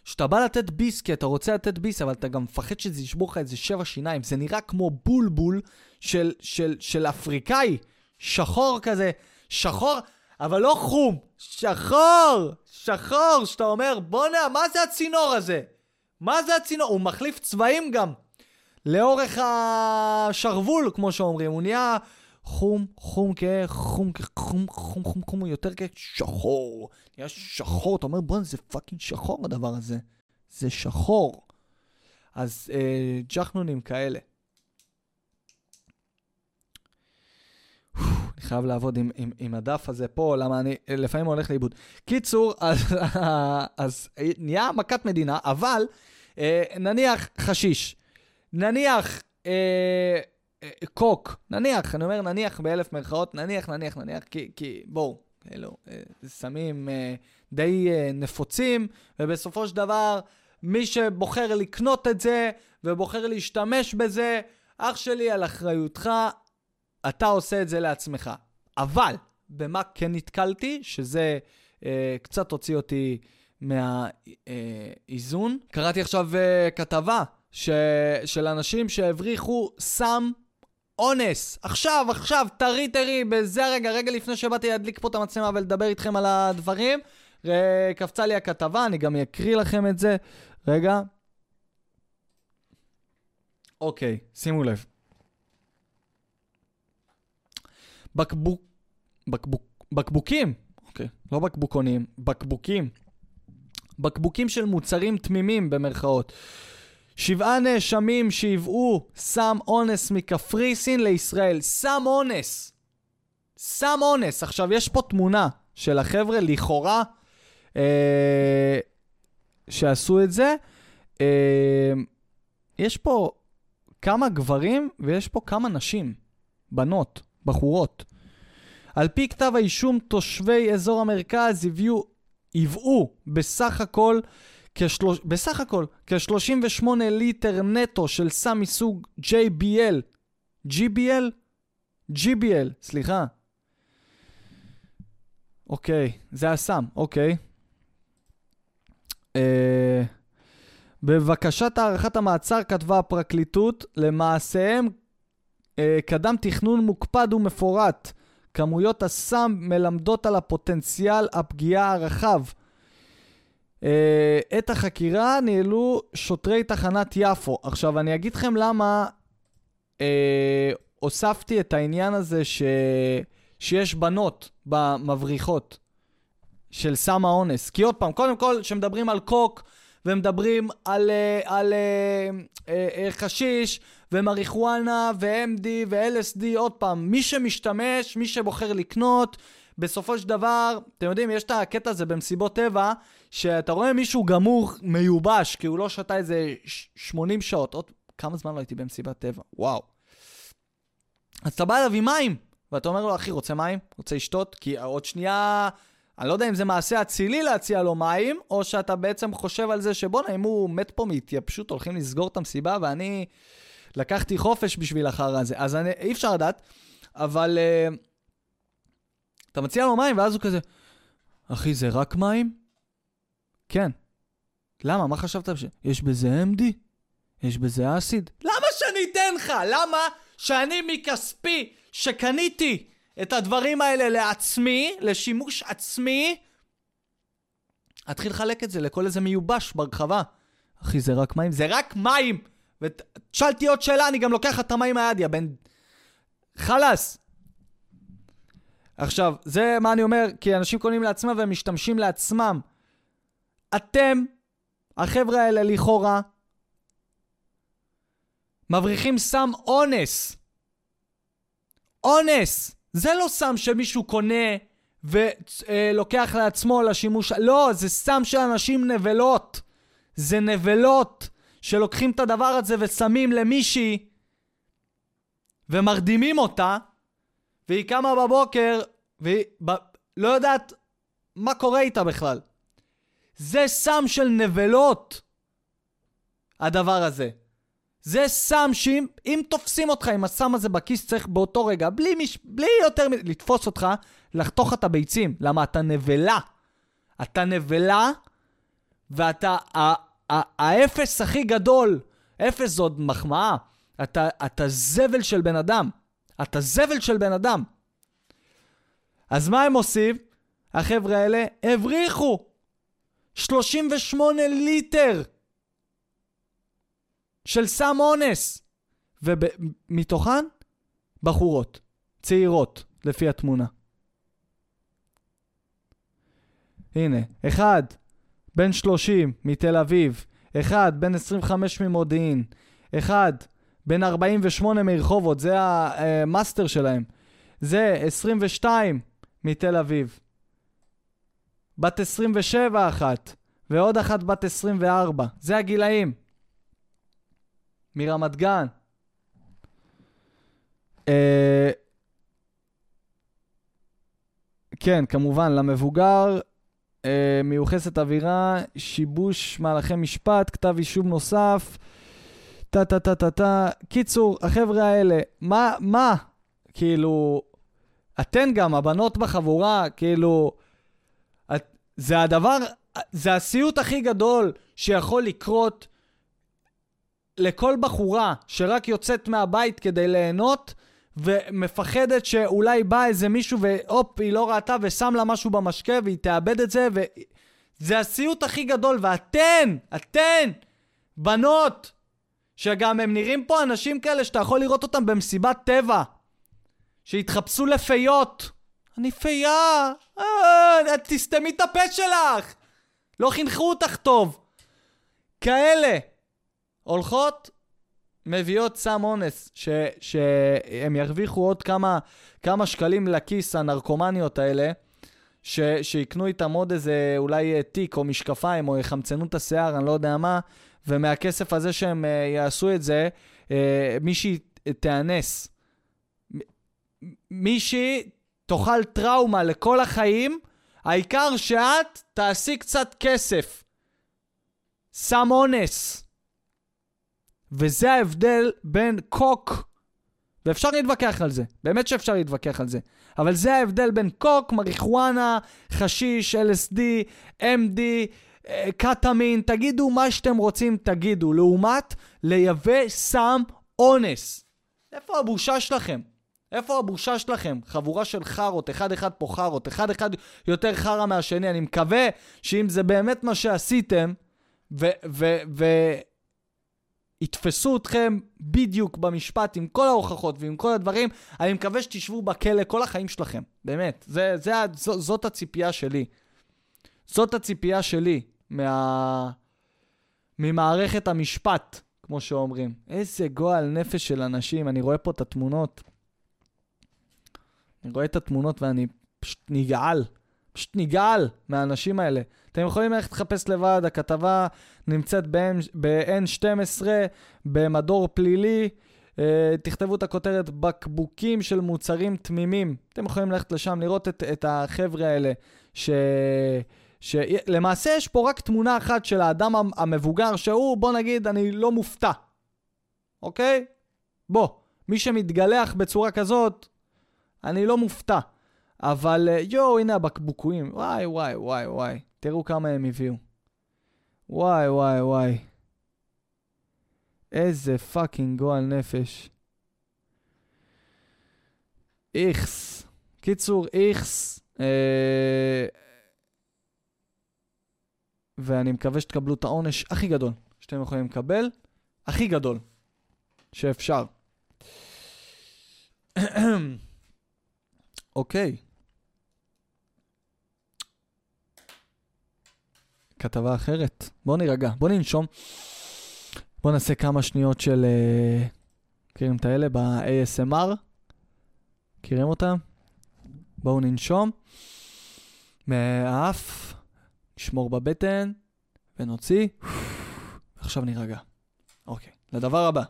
כשאתה בא לתת ביס, כי אתה רוצה לתת ביס, אבל אתה גם מפחד שזה ישבור לך איזה שבע שיניים, זה נראה כמו בולבול של, של, של אפריקאי. שחור כזה, שחור, אבל לא חום, שחור, שחור, שאתה אומר, בואנה, מה זה הצינור הזה? מה זה הצינור? הוא מחליף צבעים גם. לאורך השרוול, כמו שאומרים, הוא נהיה חום, חום כחום, כחום, חום, חום, חום, יותר כשחור. נהיה שחור, אתה אומר, בואנה, זה fucking שחור הדבר הזה. זה שחור. אז אה, ג'חנונים כאלה. אני חייב לעבוד עם, עם, עם הדף הזה פה, למה אני לפעמים הולך לאיבוד. קיצור, אז, אז נהיה מכת מדינה, אבל אה, נניח חשיש, נניח אה, אה, קוק, נניח, אני אומר נניח באלף מירכאות, נניח, נניח, נניח, כי, כי בואו, כאילו, אה, סמים אה, די אה, נפוצים, ובסופו של דבר, מי שבוחר לקנות את זה ובוחר להשתמש בזה, אח שלי, על אחריותך, אתה עושה את זה לעצמך. אבל, במה כן נתקלתי, שזה אה, קצת הוציא אותי מהאיזון. אה, קראתי עכשיו אה, כתבה ש, של אנשים שהבריחו סם אונס. עכשיו, עכשיו, טרי טרי, בזה הרגע, רגע לפני שבאתי להדליק פה את המצלמה ולדבר איתכם על הדברים, קפצה לי הכתבה, אני גם אקריא לכם את זה. רגע. אוקיי, שימו לב. בקבוק... בקבוק... בקבוקים, אוקיי, לא בקבוקונים, בקבוקים. בקבוקים של מוצרים תמימים במרכאות. שבעה נאשמים שייבאו סם אונס מקפריסין לישראל. סם אונס! סם אונס. עכשיו, יש פה תמונה של החבר'ה, לכאורה, אה, שעשו את זה. אה, יש פה כמה גברים ויש פה כמה נשים, בנות. בחורות. על פי כתב האישום, תושבי אזור המרכז הביאו, היוו בסך הכל, כשלוש, בסך הכל, כ-38 ליטר נטו של סם מסוג JBL. GBL? GBL, סליחה. אוקיי, זה הסם, אוקיי. אה, בבקשת הארכת המעצר כתבה הפרקליטות, למעשיהם קדם תכנון מוקפד ומפורט. כמויות הסם מלמדות על הפוטנציאל הפגיעה הרחב. אה, את החקירה ניהלו שוטרי תחנת יפו. עכשיו, אני אגיד לכם למה אה, הוספתי את העניין הזה ש... שיש בנות במבריחות של סם האונס. כי עוד פעם, קודם כל, כשמדברים על קוק ומדברים על, אה, על, על אה, אה, חשיש ומריחואנה ו-MD ו-LSD, עוד פעם, מי שמשתמש, מי שבוחר לקנות, בסופו של דבר, אתם יודעים, יש את הקטע הזה במסיבות טבע, שאתה רואה מישהו גמור, מיובש, כי הוא לא שתה איזה 80 שעות. עוד כמה זמן לא הייתי במסיבת טבע, וואו. אז אתה בא אליו עם מים, ואתה אומר לו, אחי, רוצה מים? רוצה לשתות? כי עוד שנייה... אני לא יודע אם זה מעשה אצילי להציע לו מים, או שאתה בעצם חושב על זה שבואנה, אם הוא מת פה מהתייבשות, הולכים לסגור את המסיבה, ואני לקחתי חופש בשביל החרא הזה. אז אני, אי אפשר לדעת, אבל uh, אתה מציע לו מים, ואז הוא כזה, אחי, זה רק מים? כן. למה? מה חשבת? יש בזה MD? יש בזה אסיד? למה שאני אתן לך? למה שאני מכספי שקניתי את הדברים האלה לעצמי, לשימוש עצמי, אתחיל לחלק את זה לכל איזה מיובש ברחבה. אחי, זה רק מים? זה רק מים! ותשאלתי עוד שאלה, אני גם לוקח את המים מהיד, יא בן... חלאס. עכשיו, זה מה אני אומר, כי אנשים קונים לעצמם והם משתמשים לעצמם. אתם, החבר'ה האלה לכאורה, מבריחים סם אונס. אונס! זה לא סם שמישהו קונה ולוקח לעצמו לשימוש... לא, זה סם של אנשים נבלות. זה נבלות. שלוקחים את הדבר הזה ושמים למישהי ומרדימים אותה, והיא קמה בבוקר והיא ב... לא יודעת מה קורה איתה בכלל. זה סם של נבלות, הדבר הזה. זה סם שאם תופסים אותך עם הסם הזה בכיס, צריך באותו רגע, בלי, מש, בלי יותר לתפוס אותך, לחתוך את הביצים. למה? אתה נבלה. אתה נבלה, ואתה... האפס הכי גדול, אפס זו עוד מחמאה. אתה, אתה זבל של בן אדם. אתה זבל של בן אדם. אז מה הם עושים? החבר'ה האלה הבריחו 38 ליטר של סם אונס. ומתוכן, בחורות, צעירות, לפי התמונה. הנה, אחד, בן 30 מתל אביב, אחד בן 25 ממודיעין, אחד בן 48 מרחובות, זה המאסטר שלהם. זה 22 מתל אביב. בת 27 אחת, ועוד אחת בת 24. זה הגילאים. מרמת גן. אה, כן, כמובן, למבוגר אה, מיוחסת אווירה, שיבוש מהלכי משפט, כתב אישום נוסף, טה-טה-טה-טה-טה. קיצור, החבר'ה האלה, מה, מה? כאילו, אתן גם, הבנות בחבורה, כאילו, את, זה הדבר, זה הסיוט הכי גדול שיכול לקרות לכל בחורה שרק יוצאת מהבית כדי ליהנות, ומפחדת שאולי בא איזה מישהו והופ, היא לא ראתה ושם לה משהו במשקה והיא תאבד את זה, וזה הסיוט הכי גדול. ואתן, אתן, בנות, שגם הם נראים פה אנשים כאלה שאתה יכול לראות אותם במסיבת טבע, שהתחפשו לפיות. אני פייה, אה, תסתמי את הפה שלך. לא חינכו אותך טוב. כאלה. הולכות מביאות סם אונס, שהם ירוויחו עוד כמה, כמה שקלים לכיס, הנרקומניות האלה, ש, שיקנו איתם עוד איזה אולי אה, תיק או משקפיים, או יחמצנו את השיער, אני לא יודע מה, ומהכסף הזה שהם uh, יעשו את זה, uh, מישהי תיאנס. מישהי תאכל טראומה לכל החיים, העיקר שאת תעשי קצת כסף. סם אונס. וזה ההבדל בין קוק, ואפשר להתווכח על זה, באמת שאפשר להתווכח על זה, אבל זה ההבדל בין קוק, מריחואנה, חשיש, LSD, MD, אה, קטמין, תגידו מה שאתם רוצים, תגידו, לעומת לייבא סם אונס. איפה הבושה שלכם? איפה הבושה שלכם? חבורה של חארות, אחד-אחד פה חארות, אחד-אחד יותר חרא מהשני. אני מקווה שאם זה באמת מה שעשיתם, ו... ו-, ו- יתפסו אתכם בדיוק במשפט עם כל ההוכחות ועם כל הדברים, אני מקווה שתשבו בכלא כל החיים שלכם, באמת. זה, זה, ז, זאת הציפייה שלי. זאת הציפייה שלי מה... ממערכת המשפט, כמו שאומרים. איזה גועל נפש של אנשים, אני רואה פה את התמונות. אני רואה את התמונות ואני פשוט נגעל. פשוט נגעל מהאנשים האלה. אתם יכולים ללכת לחפש לבד, הכתבה נמצאת ב-N12, במדור פלילי. Uh, תכתבו את הכותרת בקבוקים של מוצרים תמימים. אתם יכולים ללכת לשם לראות את, את החבר'ה האלה, ש... שלמעשה יש פה רק תמונה אחת של האדם המבוגר, שהוא, בוא נגיד, אני לא מופתע, אוקיי? בוא, מי שמתגלח בצורה כזאת, אני לא מופתע. אבל אה, יואו, הנה הבקבוקויים. וואי, וואי, וואי, וואי. תראו כמה הם הביאו. וואי, וואי, וואי. איזה fucking גועל נפש. איכס. קיצור, איכס. אה... ואני מקווה שתקבלו את העונש הכי גדול שאתם יכולים לקבל. הכי גדול שאפשר. אוקיי. okay. כתבה אחרת. בוא נירגע, בוא ננשום. בוא נעשה כמה שניות של... אה, מכירים את האלה ב-ASMR? מכירים אותם? בואו ננשום. מהאף, נשמור בבטן, ונוציא. עכשיו נירגע. אוקיי, לדבר הבא.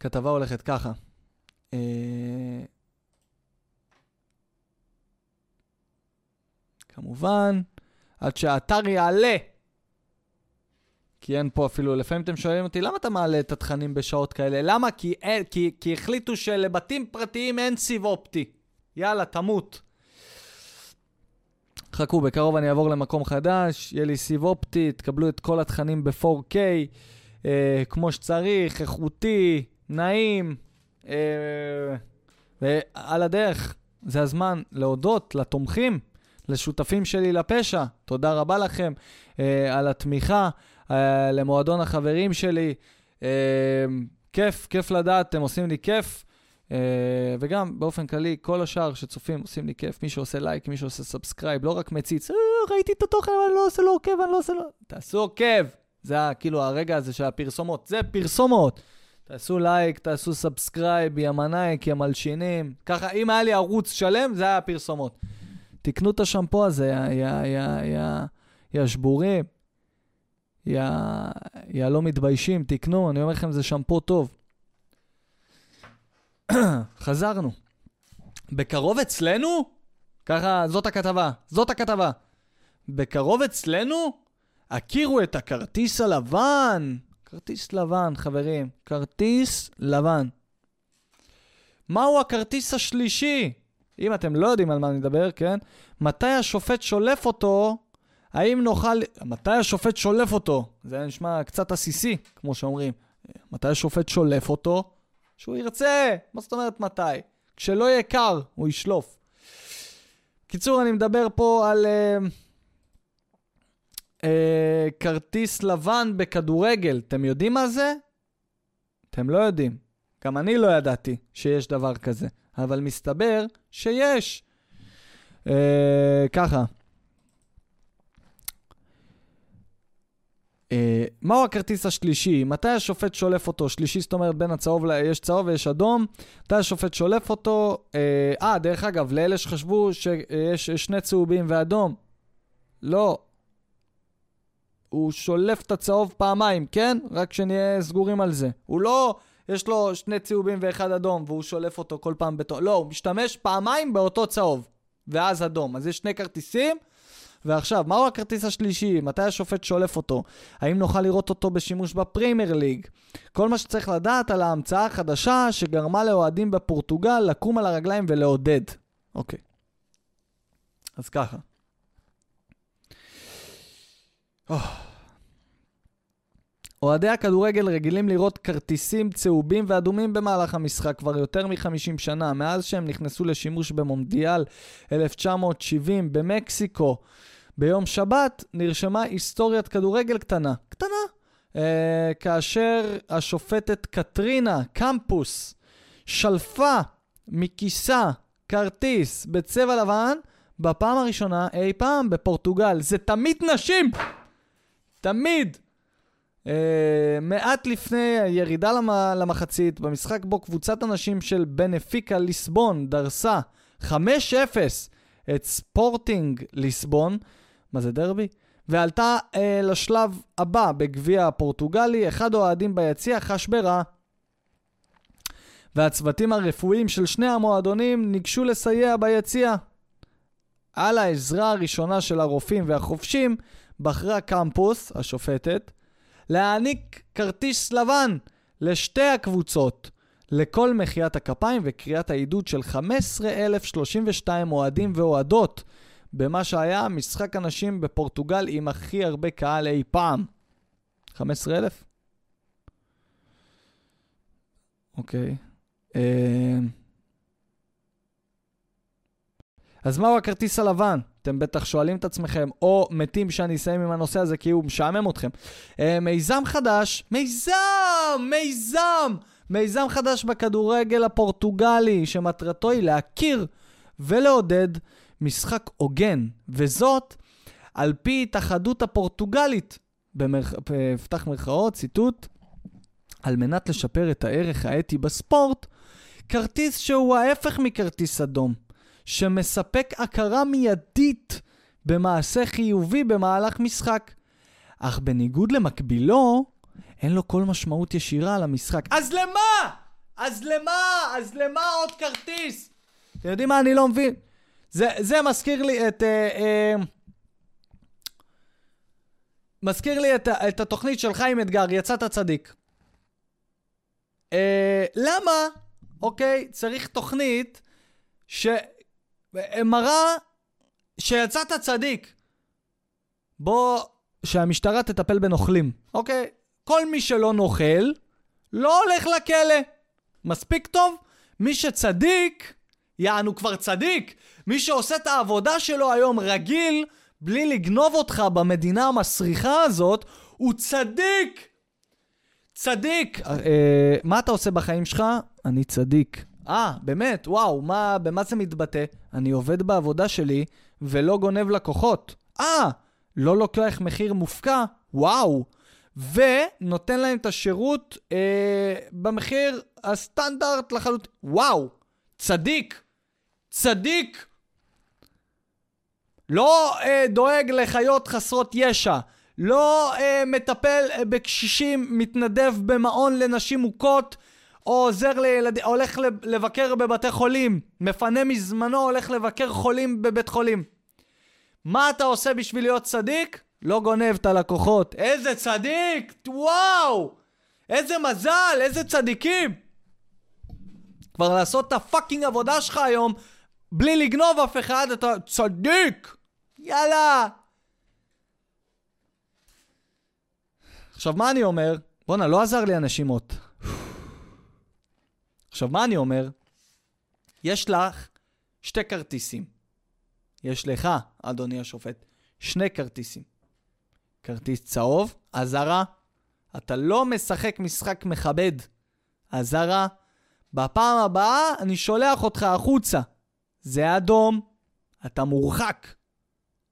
כתבה הולכת ככה. אה... כמובן, עד שהאתר יעלה. כי אין פה אפילו, לפעמים אתם שואלים אותי, למה אתה מעלה את התכנים בשעות כאלה? למה? כי, אין, כי, כי החליטו שלבתים פרטיים אין סיב אופטי. יאללה, תמות. חכו, בקרוב אני אעבור למקום חדש, יהיה לי סיב אופטי, תקבלו את כל התכנים ב-4K, אה, כמו שצריך, איכותי, נעים. אה, ועל הדרך, זה הזמן להודות לתומכים. לשותפים שלי לפשע, תודה רבה לכם אה, על התמיכה, אה, למועדון החברים שלי. אה, כיף, כיף לדעת, אתם עושים לי כיף. אה, וגם באופן כללי, כל השאר שצופים עושים לי כיף, מי שעושה לייק, מי שעושה subscribe, לא רק מציץ, אה, ראיתי את התוכן, אבל אני לא עושה לו עוקב, אני לא עושה לו... תעשו עוקב! זה כאילו הרגע הזה של הפרסומות, זה פרסומות. תעשו לייק, תעשו subscribe, יא מנאייק, יא מלשינים. ככה, אם היה לי ערוץ שלם, זה היה הפרסומות. תקנו את השמפו הזה, יא, יא, יא, יא, יא שבורים, יא, יא לא מתביישים, תקנו, אני אומר לכם, זה שמפו טוב. חזרנו. בקרוב אצלנו? ככה, זאת הכתבה, זאת הכתבה. בקרוב אצלנו? הכירו את הכרטיס הלבן. כרטיס לבן, חברים. כרטיס לבן. מהו הכרטיס השלישי? אם אתם לא יודעים על מה אני מדבר, כן? מתי השופט שולף אותו? האם נוכל... מתי השופט שולף אותו? זה נשמע קצת עסיסי, כמו שאומרים. מתי השופט שולף אותו? שהוא ירצה. מה זאת אומרת מתי? כשלא יהיה קר, הוא ישלוף. קיצור, אני מדבר פה על uh, uh, כרטיס לבן בכדורגל. אתם יודעים מה זה? אתם לא יודעים. גם אני לא ידעתי שיש דבר כזה, אבל מסתבר שיש. Uh, ככה. אה, מהו הכרטיס השלישי? מתי השופט שולף אותו? שלישי, זאת אומרת, בין הצהוב. יש צהוב ויש אדום. מתי השופט שולף אותו? אה, אה, דרך אגב, לאלה שחשבו שיש שני צהובים ואדום, לא. הוא שולף את הצהוב פעמיים, כן? רק שנהיה סגורים על זה. הוא לא, יש לו שני צהובים ואחד אדום, והוא שולף אותו כל פעם בתור... לא, הוא משתמש פעמיים באותו צהוב, ואז אדום. אז יש שני כרטיסים. ועכשיו, מהו הכרטיס השלישי? מתי השופט שולף אותו? האם נוכל לראות אותו בשימוש בפריימר ליג? כל מה שצריך לדעת על ההמצאה החדשה שגרמה לאוהדים בפורטוגל לקום על הרגליים ולעודד. אוקיי. אז ככה. אוהדי הכדורגל רגילים לראות כרטיסים צהובים ואדומים במהלך המשחק כבר יותר מ-50 שנה, מאז שהם נכנסו לשימוש במונדיאל 1970 במקסיקו. ביום שבת נרשמה היסטוריית כדורגל קטנה, קטנה, אה, כאשר השופטת קטרינה קמפוס שלפה מכיסה כרטיס בצבע לבן בפעם הראשונה אי פעם בפורטוגל. זה תמיד נשים! תמיד! Uh, מעט לפני הירידה למ- למחצית, במשחק בו קבוצת הנשים של בנפיקה ליסבון דרסה 5-0 את ספורטינג ליסבון, מה זה דרבי? ועלתה uh, לשלב הבא בגביע הפורטוגלי, אחד האוהדים ביציע חש ברע. והצוותים הרפואיים של שני המועדונים ניגשו לסייע ביציע. על העזרה הראשונה של הרופאים והחובשים, בחרה קמפוס, השופטת, להעניק כרטיס לבן לשתי הקבוצות, לכל מחיית הכפיים וקריאת העידוד של 15,032 אוהדים ואוהדות, במה שהיה משחק הנשים בפורטוגל עם הכי הרבה קהל אי פעם. 15,000? אוקיי. אה, אז מהו הכרטיס הלבן? אתם בטח שואלים את עצמכם, או מתים שאני אסיים עם הנושא הזה כי הוא משעמם אתכם. אה, מיזם חדש, מיזם, מיזם, מיזם חדש בכדורגל הפורטוגלי, שמטרתו היא להכיר ולעודד משחק הוגן, וזאת על פי התאחדות הפורטוגלית, פתח מרכאות, ציטוט, על מנת לשפר את הערך האתי בספורט, כרטיס שהוא ההפך מכרטיס אדום. שמספק הכרה מיידית במעשה חיובי במהלך משחק. אך בניגוד למקבילו, אין לו כל משמעות ישירה על המשחק. אז למה? אז למה? אז למה עוד כרטיס? אתם יודעים מה? אני לא מבין. זה, זה מזכיר לי את... אה, אה, מזכיר לי את, את התוכנית של חיים אתגר, יצאת צדיק. אה, למה, אוקיי, צריך תוכנית ש... מראה שיצאת צדיק. בוא, שהמשטרה תטפל בנוכלים, אוקיי? כל מי שלא נוכל, לא הולך לכלא. מספיק טוב? מי שצדיק, יענו כבר צדיק. מי שעושה את העבודה שלו היום רגיל, בלי לגנוב אותך במדינה המסריחה הזאת, הוא צדיק! צדיק! אה, מה אתה עושה בחיים שלך? אני צדיק. אה, באמת, וואו, מה, במה זה מתבטא? אני עובד בעבודה שלי ולא גונב לקוחות. אה, לא לוקח מחיר מופקע? וואו. ונותן להם את השירות אה, במחיר הסטנדרט לחלוטין. וואו, צדיק, צדיק. לא אה, דואג לחיות חסרות ישע, לא אה, מטפל אה, בקשישים, מתנדב במעון לנשים מוכות, או עוזר לילדים, הולך לבקר בבתי חולים, מפנה מזמנו, הולך לבקר חולים בבית חולים. מה אתה עושה בשביל להיות צדיק? לא גונב את הלקוחות. איזה צדיק! וואו! איזה מזל! איזה צדיקים! כבר לעשות את הפאקינג עבודה שלך היום בלי לגנוב אף אחד, אתה צדיק! יאללה! עכשיו, מה אני אומר? בואנה, לא עזר לי הנשימות. עכשיו, מה אני אומר? יש לך שתי כרטיסים. יש לך, אדוני השופט, שני כרטיסים. כרטיס צהוב, אזהרה, אתה לא משחק משחק מכבד. אזהרה, בפעם הבאה אני שולח אותך החוצה. זה אדום, אתה מורחק,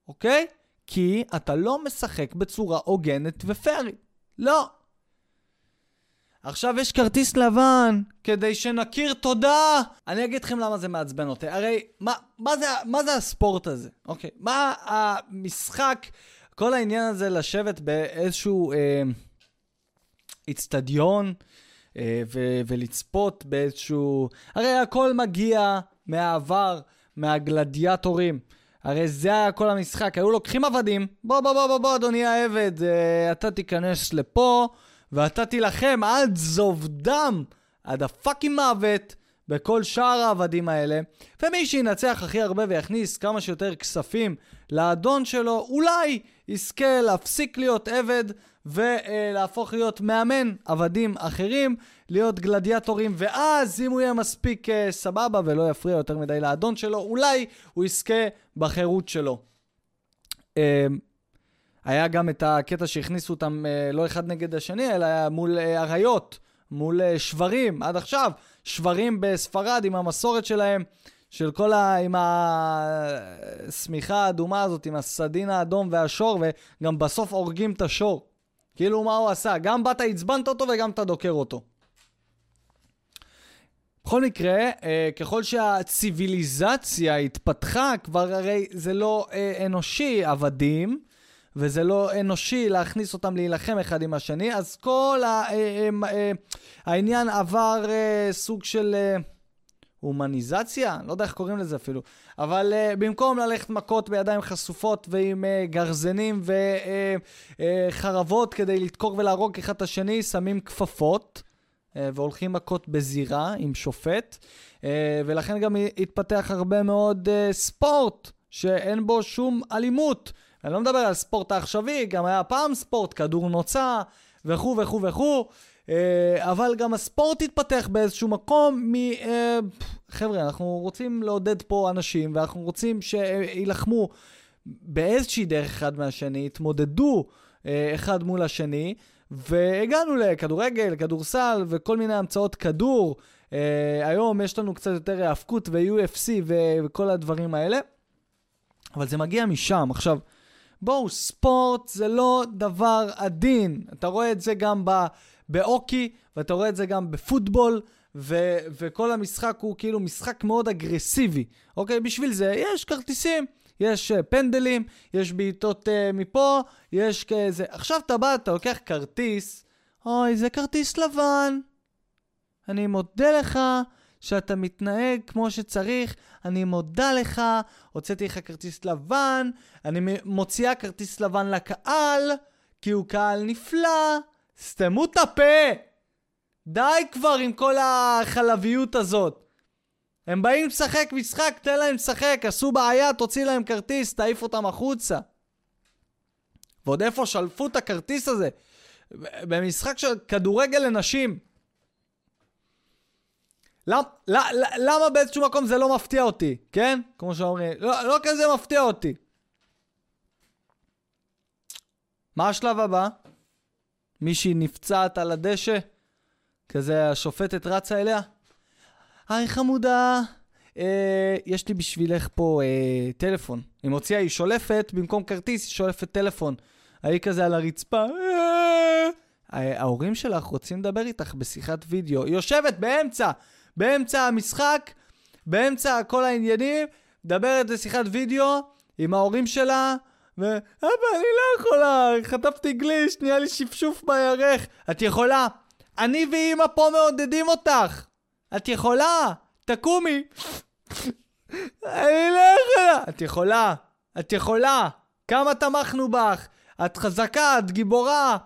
אוקיי? כי אתה לא משחק בצורה הוגנת ופיירית. לא. עכשיו יש כרטיס לבן, כדי שנכיר תודה. אני אגיד לכם למה זה מעצבן אותי. הרי, מה, מה, זה, מה זה הספורט הזה? אוקיי, מה המשחק, כל העניין הזה לשבת באיזשהו אה, איצטדיון אה, ו- ולצפות באיזשהו... הרי הכל מגיע מהעבר, מהגלדיאטורים. הרי זה היה כל המשחק, היו לוקחים עבדים, בוא בוא בוא בוא בוא אדוני העבד, אה, אתה תיכנס לפה ואתה תילחם עד זוב דם, עד הפאקינג מוות, בכל שאר העבדים האלה, ומי שינצח הכי הרבה ויכניס כמה שיותר כספים לאדון שלו, אולי יזכה להפסיק להיות עבד ולהפוך להיות מאמן עבדים אחרים, להיות גלדיאטורים, ואז אם הוא יהיה מספיק uh, סבבה ולא יפריע יותר מדי לאדון שלו, אולי הוא יזכה בחירות שלו. Uh, היה גם את הקטע שהכניסו אותם uh, לא אחד נגד השני, אלא מול uh, אריות, מול uh, שברים, עד עכשיו, שברים בספרד עם המסורת שלהם. של כל ה... עם השמיכה האדומה הזאת, עם הסדין האדום והשור, וגם בסוף הורגים את השור. כאילו, מה הוא עשה? גם באת, עצבנת אותו וגם אתה דוקר אותו. בכל מקרה, אה, ככל שהציוויליזציה התפתחה, כבר הרי זה לא אה, אנושי, עבדים, וזה לא אנושי להכניס אותם להילחם אחד עם השני, אז כל ה, אה, אה, אה, העניין עבר אה, סוג של... אה, הומניזציה? לא יודע איך קוראים לזה אפילו. אבל במקום ללכת מכות בידיים חשופות ועם גרזנים וחרבות כדי לדקור ולהרוג אחד את השני, שמים כפפות והולכים מכות בזירה עם שופט. ולכן גם התפתח הרבה מאוד ספורט שאין בו שום אלימות. אני לא מדבר על ספורט העכשווי, גם היה פעם ספורט, כדור נוצה וכו' וכו' וכו'. אה, אבל גם הספורט התפתח באיזשהו מקום מ... אה, חבר'ה, אנחנו רוצים לעודד פה אנשים, ואנחנו רוצים שיילחמו באיזושהי דרך אחד מהשני, יתמודדו אה, אחד מול השני, והגענו לכדורגל, כדורסל וכל מיני המצאות כדור. היום יש לנו קצת יותר האבקות ו-UFC וכל הדברים האלה, אבל זה מגיע משם. עכשיו, בואו, ספורט זה לא דבר עדין. אתה רואה את זה גם. באוקי, ואתה רואה את זה גם בפוטבול, ו- וכל המשחק הוא כאילו משחק מאוד אגרסיבי, אוקיי? בשביל זה יש כרטיסים, יש uh, פנדלים, יש בעיטות uh, מפה, יש כזה... עכשיו אתה בא, אתה לוקח כרטיס, אוי, זה כרטיס לבן. אני מודה לך שאתה מתנהג כמו שצריך, אני מודה לך, הוצאתי לך כרטיס לבן, אני מוציאה כרטיס לבן לקהל, כי הוא קהל נפלא, סתמו את הפה! די כבר עם כל החלביות הזאת. הם באים לשחק משחק, תן להם לשחק, עשו בעיה, תוציא להם כרטיס, תעיף אותם החוצה. ועוד איפה שלפו את הכרטיס הזה? במשחק של כדורגל לנשים. למ, למה באיזשהו מקום זה לא מפתיע אותי, כן? כמו שאומרים, לא, לא כזה מפתיע אותי. מה השלב הבא? מישהי נפצעת על הדשא, כזה השופטת רצה אליה. היי חמודה, אה, יש לי בשבילך פה אה, טלפון. היא מוציאה, היא שולפת, במקום כרטיס, היא שולפת טלפון. ההיא כזה על הרצפה, אה, ההורים שלך רוצים לדבר איתך בשיחת וידאו. היא יושבת באמצע, באמצע המשחק, באמצע כל העניינים, מדברת בשיחת וידאו עם ההורים שלה, ואבא, אני לא יכולה, חטפתי גליש, נהיה לי שפשוף בירך. את יכולה. אני ואימא פה מעודדים אותך. את יכולה. תקומי. אני לא יכולה. את יכולה. את יכולה. כמה תמכנו בך. את חזקה, את גיבורה.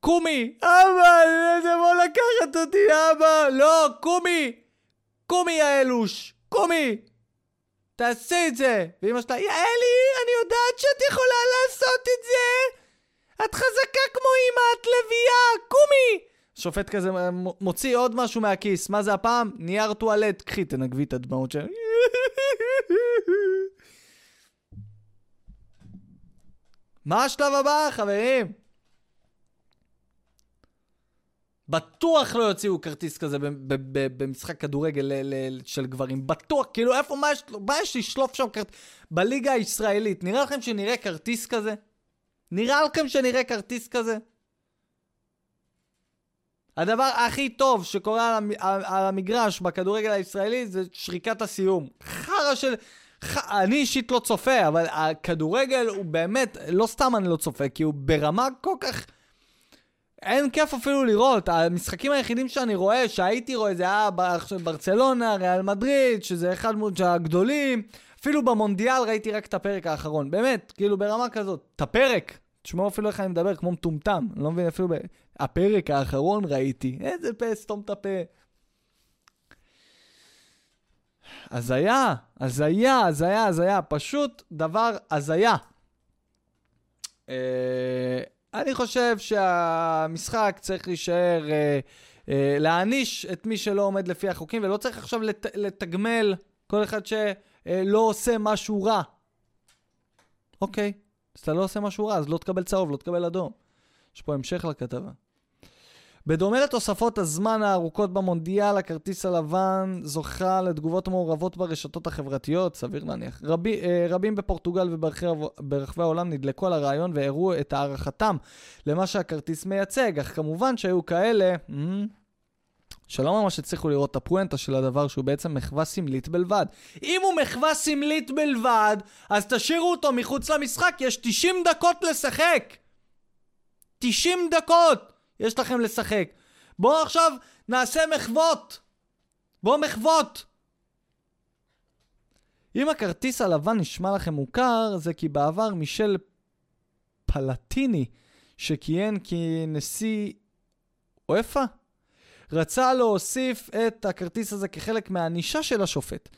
קומי. אבא, אני לא יודע לקחת אותי, אבא. לא, קומי. קומי, יא אלוש. קומי. תעשי את זה. ואמא שלה, יעלי, אני יודעת שאת יכולה לעשות את זה. את חזקה כמו אמא, את לביאה, קומי! שופט כזה מוציא עוד משהו מהכיס, מה זה הפעם? נייר טואלט, קחי, תנגבי את הדמעות של... מה השלב הבא, חברים? בטוח לא יוציאו כרטיס כזה במשחק כדורגל של גברים. בטוח, כאילו איפה, מה יש, מה יש לשלוף שם כרטיס? בליגה הישראלית, נראה לכם שנראה כרטיס כזה? נראה לכם שנראה כרטיס כזה? הדבר הכי טוב שקורה על, על, על המגרש בכדורגל הישראלי זה שריקת הסיום. חרא של... ח... אני אישית לא צופה, אבל הכדורגל הוא באמת, לא סתם אני לא צופה, כי הוא ברמה כל כך... אין כיף אפילו לראות. המשחקים היחידים שאני רואה, שהייתי רואה, זה היה ברצלונה, ריאל מדריד, שזה אחד מהגדולים. אפילו במונדיאל ראיתי רק את הפרק האחרון. באמת, כאילו ברמה כזאת. את הפרק. תשמעו אפילו איך אני מדבר, כמו מטומטם. אני לא מבין אפילו... ב... הפרק האחרון ראיתי. איזה פה, סתום את הפה. הזיה, הזיה, הזיה, הזיה. פשוט דבר הזיה. אה... אני חושב שהמשחק צריך להישאר, אה, אה, להעניש את מי שלא עומד לפי החוקים, ולא צריך עכשיו לת, לתגמל כל אחד שלא עושה משהו רע. אוקיי, אז אתה לא עושה משהו רע, אז לא תקבל צהוב, לא תקבל אדום. יש פה המשך לכתבה. בדומה לתוספות הזמן הארוכות במונדיאל, הכרטיס הלבן זוכה לתגובות מעורבות ברשתות החברתיות, סביר להניח. רבי, אה, רבים בפורטוגל וברחבי העולם נדלקו על הרעיון והראו את הערכתם למה שהכרטיס מייצג, אך כמובן שהיו כאלה... שלא ממש הצליחו לראות את הפואנטה של הדבר שהוא בעצם מחווה סמלית בלבד. אם הוא מחווה סמלית בלבד, אז תשאירו אותו מחוץ למשחק, יש 90 דקות לשחק! 90 דקות! יש לכם לשחק. בואו עכשיו נעשה מחוות. בואו מחוות. אם הכרטיס הלבן נשמע לכם מוכר, זה כי בעבר מישל פלטיני, שכיהן כנשיא אופה, רצה להוסיף את הכרטיס הזה כחלק מהענישה של השופט.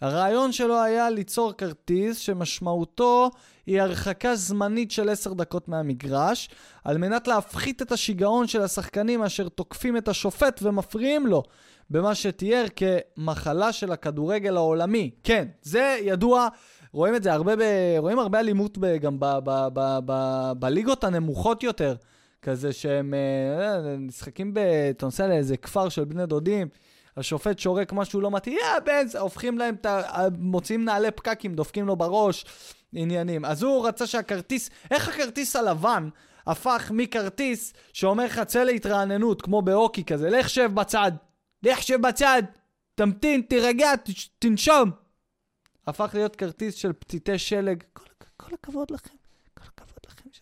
הרעיון שלו היה ליצור כרטיס שמשמעותו היא הרחקה זמנית של 10 דקות מהמגרש, על מנת להפחית את השיגעון של השחקנים אשר תוקפים את השופט ומפריעים לו, במה שתיאר כמחלה של הכדורגל העולמי. כן, זה ידוע, רואים את זה הרבה, ב... רואים הרבה אלימות ב... גם ב... ב... ב... ב... בליגות הנמוכות יותר, כזה שהם אה, משחקים ב... אתה נוסע לאיזה כפר של בני דודים. השופט שורק משהו לא מתאים, יא בן, הופכים להם את ה... מוציאים נעלי פקקים, דופקים לו בראש, עניינים. אז הוא רצה שהכרטיס, איך הכרטיס הלבן הפך מכרטיס שאומר לך צא להתרעננות, כמו בהוקי כזה, לך שב בצד, לך שב בצד, תמתין, תירגע, תנשום. הפך להיות כרטיס של פתיתי שלג. כל, כל הכבוד לכם, כל הכבוד לכם. ש...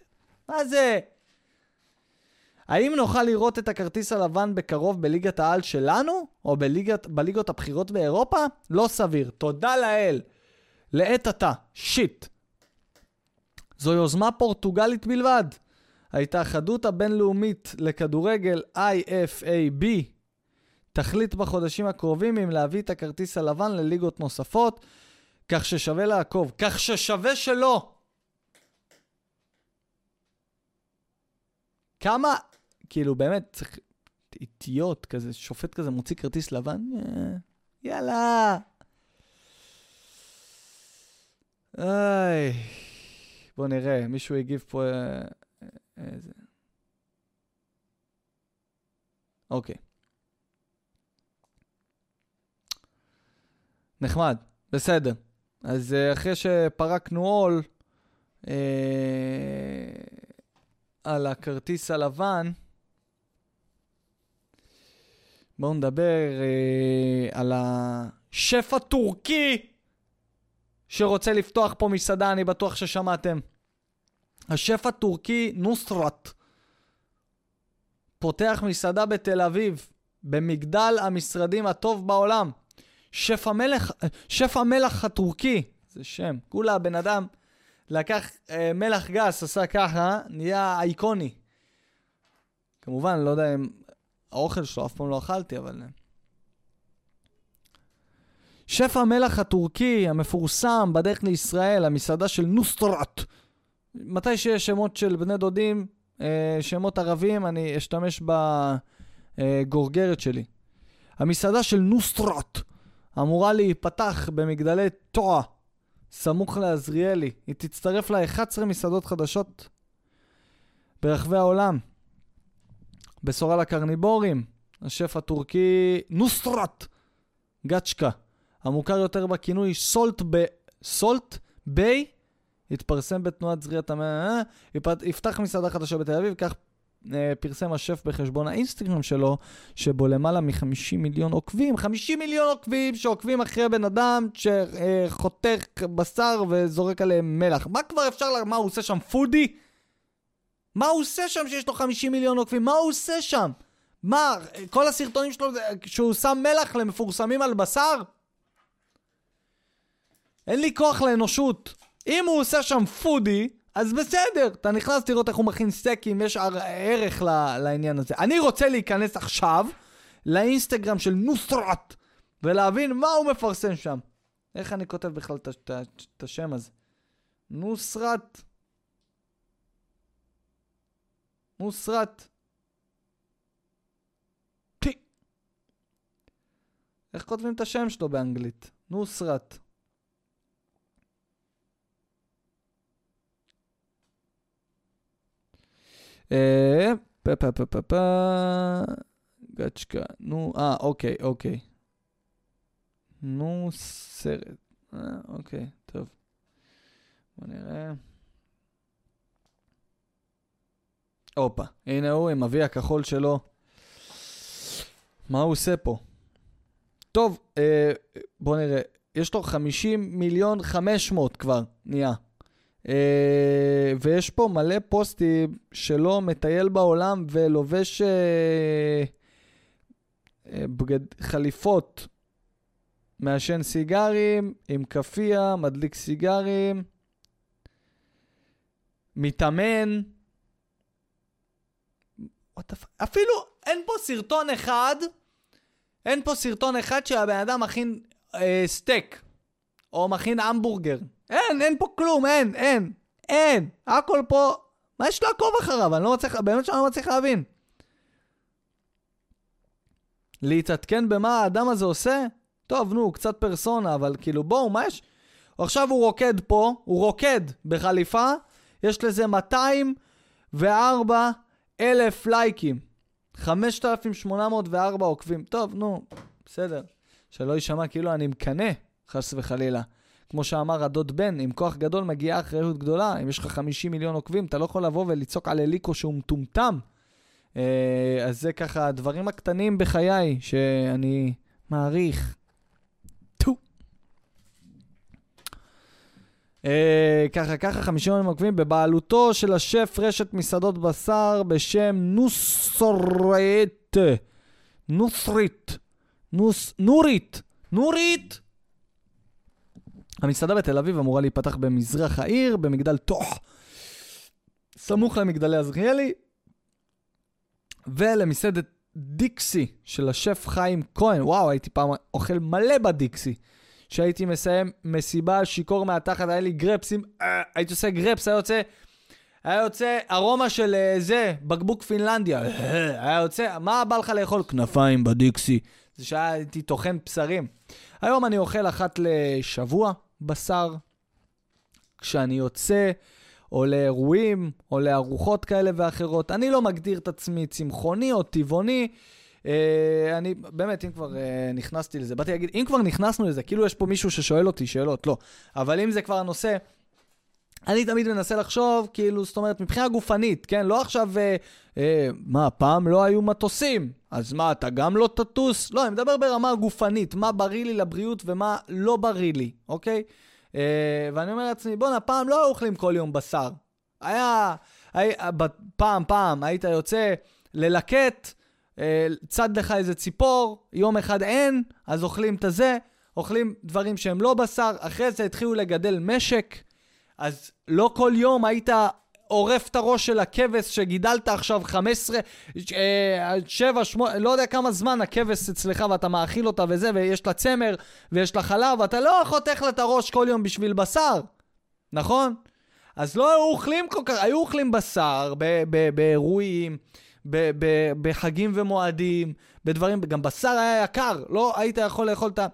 מה זה? האם נוכל לראות את הכרטיס הלבן בקרוב בליגת העל שלנו, או בליגת, בליגות הבכירות באירופה? לא סביר. תודה לאל. לעת עתה. שיט. זו יוזמה פורטוגלית בלבד. ההתאחדות הבינלאומית לכדורגל IFAB תחליט בחודשים הקרובים אם להביא את הכרטיס הלבן לליגות נוספות, כך ששווה לעקוב. כך ששווה שלא. כמה כאילו, באמת, צריך איטיות כזה, שופט כזה מוציא כרטיס לבן, אה, יאללה. איי, בוא נראה, מישהו הגיב פה אה, איזה... אוקיי. נחמד, בסדר. אז אה, אחרי שפרקנו עול אה, על הכרטיס הלבן, בואו נדבר אה, על השף הטורקי שרוצה לפתוח פה מסעדה, אני בטוח ששמעתם. השף הטורקי נוסרת פותח מסעדה בתל אביב, במגדל המשרדים הטוב בעולם. שף המלך, שף המלח הטורקי, זה שם. כולה הבן אדם לקח אה, מלח גס, עשה ככה, נהיה אייקוני. כמובן, לא יודע אם האוכל שלו, אף פעם לא אכלתי, אבל... אה. שף המלח הטורקי המפורסם בדרך לישראל, המסעדה של נוסטרת. מתי שיש שמות של בני דודים, אה, שמות ערבים, אני אשתמש בגורגרת שלי. המסעדה של נוסטרת אמורה להיפתח במגדלי טועה, סמוך לעזריאלי. היא תצטרף ל-11 מסעדות חדשות ברחבי העולם. בשורה לקרניבורים, השף הטורקי נוסטרת גצ'קה, המוכר יותר בכינוי סולט ב... סולט ביי התפרסם בתנועת זריעת המאה, יפתח מסעדה חדשה בתל אביב, כך אה, פרסם השף בחשבון האינסטגרם שלו, שבו למעלה מ-50 מיליון עוקבים, 50 מיליון עוקבים שעוקבים אחרי בן אדם שחותך בשר וזורק עליהם מלח. מה כבר אפשר, לה... מה הוא עושה שם, פודי? מה הוא עושה שם שיש לו 50 מיליון עוקבים? מה הוא עושה שם? מה, כל הסרטונים שלו, שהוא שם מלח למפורסמים על בשר? אין לי כוח לאנושות. אם הוא עושה שם פודי, אז בסדר, אתה נכנס לראות איך הוא מכין סטייקים, יש ערך לעניין הזה. אני רוצה להיכנס עכשיו לאינסטגרם של נוסרת, ולהבין מה הוא מפרסם שם. איך אני כותב בכלל את השם הזה? נוסרת. נוסרת. פי. איך כותבים את השם שלו באנגלית? נוסרת. אה, פה פה פה פה פה, גצ'קה, נו, אה, אוקיי, אוקיי. נו, סרט. אה, אוקיי, טוב. בוא נראה. הופה, הנה הוא עם אבי הכחול שלו. מה הוא עושה פה? טוב, אה, בוא נראה. יש לו 50 מיליון 500 כבר, נהיה. אה, ויש פה מלא פוסטים שלו מטייל בעולם ולובש אה, אה, בגד, חליפות, מעשן סיגרים עם כאפיה, מדליק סיגרים, מתאמן. אפילו אין פה סרטון אחד, אין פה סרטון אחד שהבן אדם מכין אה, סטייק או מכין המבורגר. אין, אין פה כלום, אין, אין, אין. הכל פה, מה יש לעקוב אחריו? אני לא מצליח, באמת שאני לא מצליח להבין. להתעדכן במה האדם הזה עושה? טוב, נו, קצת פרסונה, אבל כאילו, בואו, מה יש? עכשיו הוא רוקד פה, הוא רוקד בחליפה, יש לזה 204 אלף לייקים. 5,804 עוקבים. טוב, נו, בסדר. שלא יישמע כאילו אני מקנא, חס וחלילה. כמו שאמר הדוד בן, עם כוח גדול מגיעה אחריות גדולה. אם יש לך 50 מיליון עוקבים, אתה לא יכול לבוא ולצעוק על אליקו שהוא מטומטם. אה, אז זה ככה הדברים הקטנים בחיי שאני מעריך. טו. אה, ככה, ככה, 50 מיליון עוקבים בבעלותו של השף רשת מסעדות בשר בשם נוסרית. נוסרית. נוס... נורית. נורית! המסעדה בתל אביב אמורה להיפתח במזרח העיר, במגדל תוך, סמוך למגדלי עזריאלי, ולמסעדת דיקסי של השף חיים כהן. וואו, הייתי פעם אוכל מלא בדיקסי. כשהייתי מסיים מסיבה שיכור מהתחת, היה לי גרפסים, אה, הייתי עושה גרפס, היה יוצא, היה יוצא ארומה של אה, זה, בקבוק פינלנדיה. היה יוצא, מה בא לך לאכול? כנפיים בדיקסי. זה שהייתי טוחן בשרים. היום אני אוכל אחת לשבוע, בשר כשאני יוצא, או לאירועים, או לארוחות כאלה ואחרות. אני לא מגדיר את עצמי צמחוני או טבעוני. אה, אני, באמת, אם כבר אה, נכנסתי לזה, באתי להגיד, אם כבר נכנסנו לזה, כאילו יש פה מישהו ששואל אותי שאלות, לא. אבל אם זה כבר הנושא, אני תמיד מנסה לחשוב, כאילו, זאת אומרת, מבחינה גופנית, כן? לא עכשיו, אה, אה, מה, פעם לא היו מטוסים, אז מה, אתה גם לא תטוס? לא, אני מדבר ברמה גופנית, מה בריא לי לבריאות ומה לא בריא לי, אוקיי? אה, ואני אומר לעצמי, בואנה, פעם לא אוכלים כל יום בשר. היה, היה, פעם, פעם, היית יוצא ללקט, צד לך איזה ציפור, יום אחד אין, אז אוכלים את הזה, אוכלים דברים שהם לא בשר, אחרי זה התחילו לגדל משק. אז לא כל יום היית עורף את הראש של הכבש שגידלת עכשיו 15, 7, 8, לא יודע כמה זמן הכבש אצלך ואתה מאכיל אותה וזה, ויש לה צמר ויש לה חלב, ואתה לא חותך לה את הראש כל יום בשביל בשר, נכון? אז לא היו אוכלים כל כך, היו אוכלים בשר באירועים, בחגים ומועדים, בדברים, גם בשר היה יקר, לא היית יכול לאכול את ה...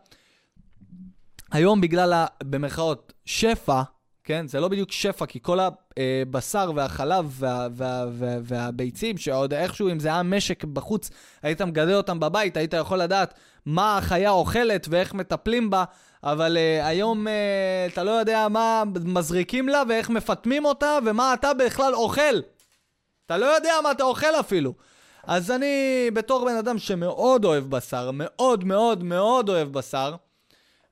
היום בגלל, ה, במרכאות, שפע, כן? זה לא בדיוק שפע, כי כל הבשר והחלב וה, וה, וה, והביצים, שעוד איכשהו, אם זה היה משק בחוץ, היית מגדל אותם בבית, היית יכול לדעת מה החיה אוכלת ואיך מטפלים בה, אבל uh, היום uh, אתה לא יודע מה מזריקים לה ואיך מפטמים אותה ומה אתה בכלל אוכל. אתה לא יודע מה אתה אוכל אפילו. אז אני, בתור בן אדם שמאוד אוהב בשר, מאוד מאוד מאוד אוהב בשר,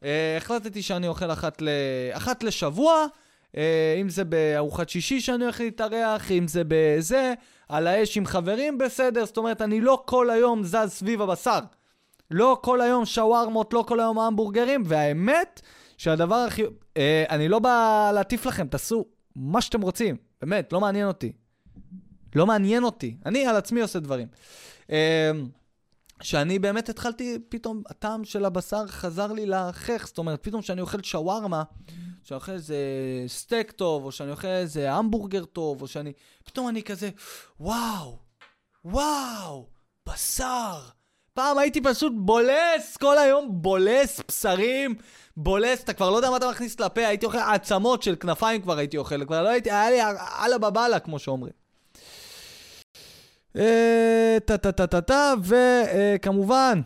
uh, החלטתי שאני אוכל אחת, ל... אחת לשבוע, אה, אם זה בארוחת שישי שאני הולך להתארח, אם זה בזה, על האש עם חברים, בסדר. זאת אומרת, אני לא כל היום זז סביב הבשר. לא כל היום שווארמות, לא כל היום המבורגרים, והאמת שהדבר הכי... אה, אני לא בא להטיף לכם, תעשו מה שאתם רוצים, באמת, לא מעניין אותי. לא מעניין אותי. אני על עצמי עושה דברים. אה, שאני באמת התחלתי, פתאום הטעם של הבשר חזר לי לחך, זאת אומרת, פתאום כשאני אוכל שווארמה, שאני אוכל איזה סטייק טוב, או שאני אוכל איזה המבורגר טוב, או שאני... פתאום אני כזה, וואו, וואו, בשר. פעם הייתי פשוט בולס, כל היום בולס בשרים, בולס, אתה כבר לא יודע מה אתה מכניס לפה, הייתי אוכל עצמות של כנפיים כבר הייתי אוכל, כבר לא הייתי, היה לי אללה בבאללה, כמו שאומרים. טה-טה-טה-טה-טה, וכמובן,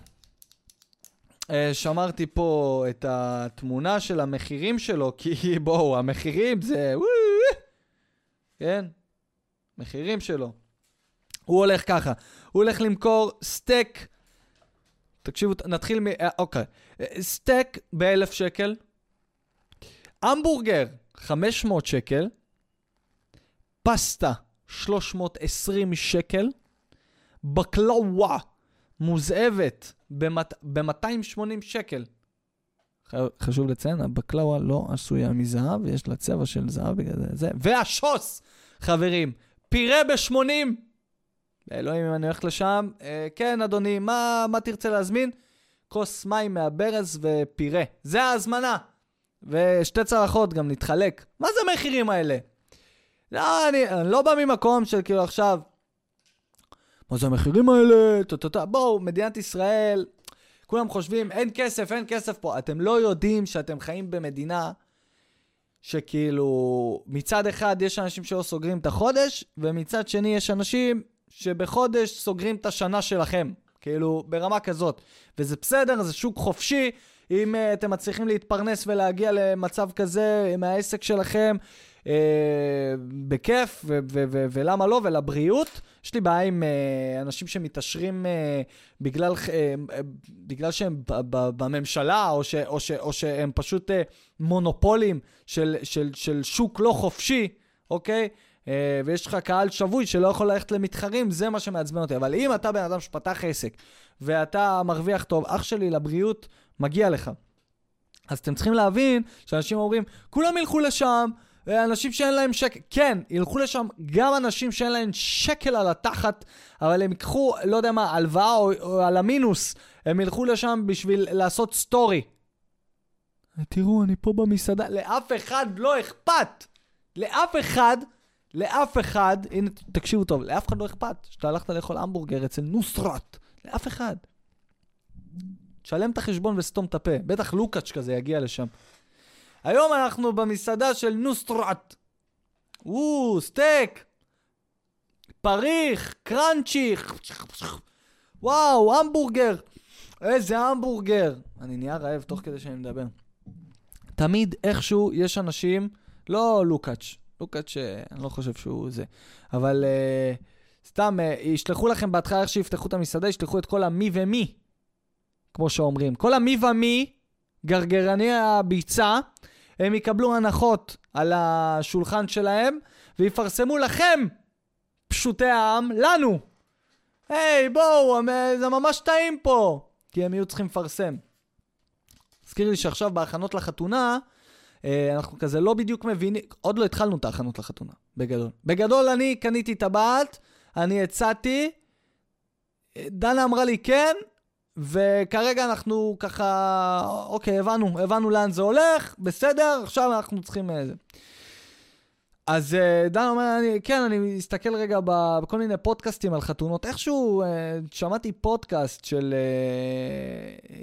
אה, שמרתי פה את התמונה של המחירים שלו, כי בואו, המחירים זה... כן? מחירים שלו. הוא הולך ככה, הוא הולך למכור סטייק, תקשיבו, נתחיל מ... אה, אוקיי. סטייק ב-1,000 שקל, המבורגר 500 שקל, פסטה 320 שקל, בקלאווה מוזאבת ב-280 שקל. חשוב לציין, הבקלאווה לא עשויה מזהב, יש לה צבע של זהב בגלל זה. והשוס, חברים, פירה ב-80. אלוהים, אם אני הולך לשם, אה, כן, אדוני, מה, מה תרצה להזמין? כוס מים מהברז ופירה. זה ההזמנה. ושתי צלחות גם נתחלק. מה זה המחירים האלה? לא, אני, אני לא בא ממקום של כאילו עכשיו, מה זה המחירים האלה? טה-טה-טה. בואו, מדינת ישראל, כולם חושבים, אין כסף, אין כסף פה. אתם לא יודעים שאתם חיים במדינה שכאילו, מצד אחד יש אנשים שלא סוגרים את החודש, ומצד שני יש אנשים שבחודש סוגרים את השנה שלכם. כאילו, ברמה כזאת. וזה בסדר, זה שוק חופשי. אם uh, אתם מצליחים להתפרנס ולהגיע למצב כזה עם העסק שלכם, אה, בכיף, ולמה לא, ולבריאות. יש לי בעיה עם אה, אנשים שמתעשרים אה, בגלל, אה, בגלל שהם בממשלה, או, ש, או, ש, או שהם פשוט אה, מונופולים של, של, של שוק לא חופשי, אוקיי? Uh, ויש לך קהל שבוי שלא יכול ללכת למתחרים, זה מה שמעצבן אותי. אבל אם אתה בן אדם שפתח עסק, ואתה מרוויח טוב, אח שלי, לבריאות, מגיע לך. אז אתם צריכים להבין שאנשים אומרים, כולם ילכו לשם, אנשים שאין להם שקל, כן, ילכו לשם גם אנשים שאין להם שקל על התחת, אבל הם ייקחו, לא יודע מה, הלוואה או, או על המינוס, הם ילכו לשם בשביל לעשות סטורי. תראו, אני פה במסעדה, לאף אחד לא אכפת. לאף אחד, לאף אחד, הנה, תקשיבו טוב, לאף אחד לא אכפת שאתה הלכת לאכול המבורגר אצל נוסרת. לאף אחד. תשלם את החשבון וסתום את הפה. בטח לוקאץ' כזה יגיע לשם. היום אנחנו במסעדה של נוסטרט. וואו, סטייק. פריך, קראנצ'י. וואו, המבורגר. איזה המבורגר. אני נהיה רעב תוך כדי שאני מדבר. תמיד איכשהו יש אנשים, לא לוקאץ', לוקאץ', אה, אני לא חושב שהוא זה, אבל uh, סתם, uh, ישלחו לכם בהתחלה איך שיפתחו את המסעדה, ישלחו את כל המי ומי, כמו שאומרים. כל המי ומי, גרגרני הביצה, הם יקבלו הנחות על השולחן שלהם, ויפרסמו לכם, פשוטי העם, לנו. היי, בואו, זה ממש טעים פה. כי הם יהיו צריכים לפרסם. הזכיר לי שעכשיו בהכנות לחתונה, אה, אנחנו כזה לא בדיוק מבינים, עוד לא התחלנו את ההכנות לחתונה, בגדול. בגדול אני קניתי טבעת, אני הצעתי, דנה אמרה לי כן, וכרגע אנחנו ככה, אוקיי, הבנו, הבנו לאן זה הולך, בסדר, עכשיו אנחנו צריכים... איזה. אה, אז uh, דן אומר, אני, כן, אני מסתכל רגע בכל מיני פודקאסטים על חתונות. איכשהו uh, שמעתי פודקאסט של,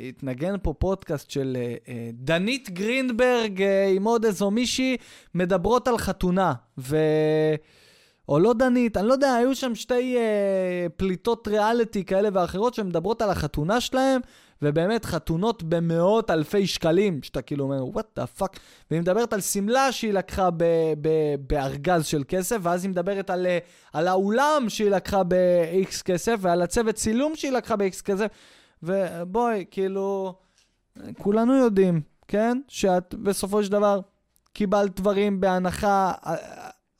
התנגן פה פודקאסט של דנית גרינברג עם עוד איזו מישהי, מדברות על חתונה. ו... או לא דנית, אני לא יודע, היו שם שתי אה, פליטות ריאליטי כאלה ואחרות שמדברות על החתונה שלהם, ובאמת חתונות במאות אלפי שקלים, שאתה כאילו אומר, what the fuck, והיא מדברת על שמלה שהיא לקחה בארגז של כסף, ואז היא מדברת על, אה, על האולם שהיא לקחה ב-X כסף, ועל הצוות צילום שהיא לקחה ב-X כסף, ובואי, כאילו, כולנו יודעים, כן? שאת בסופו של דבר קיבלת דברים בהנחה אה,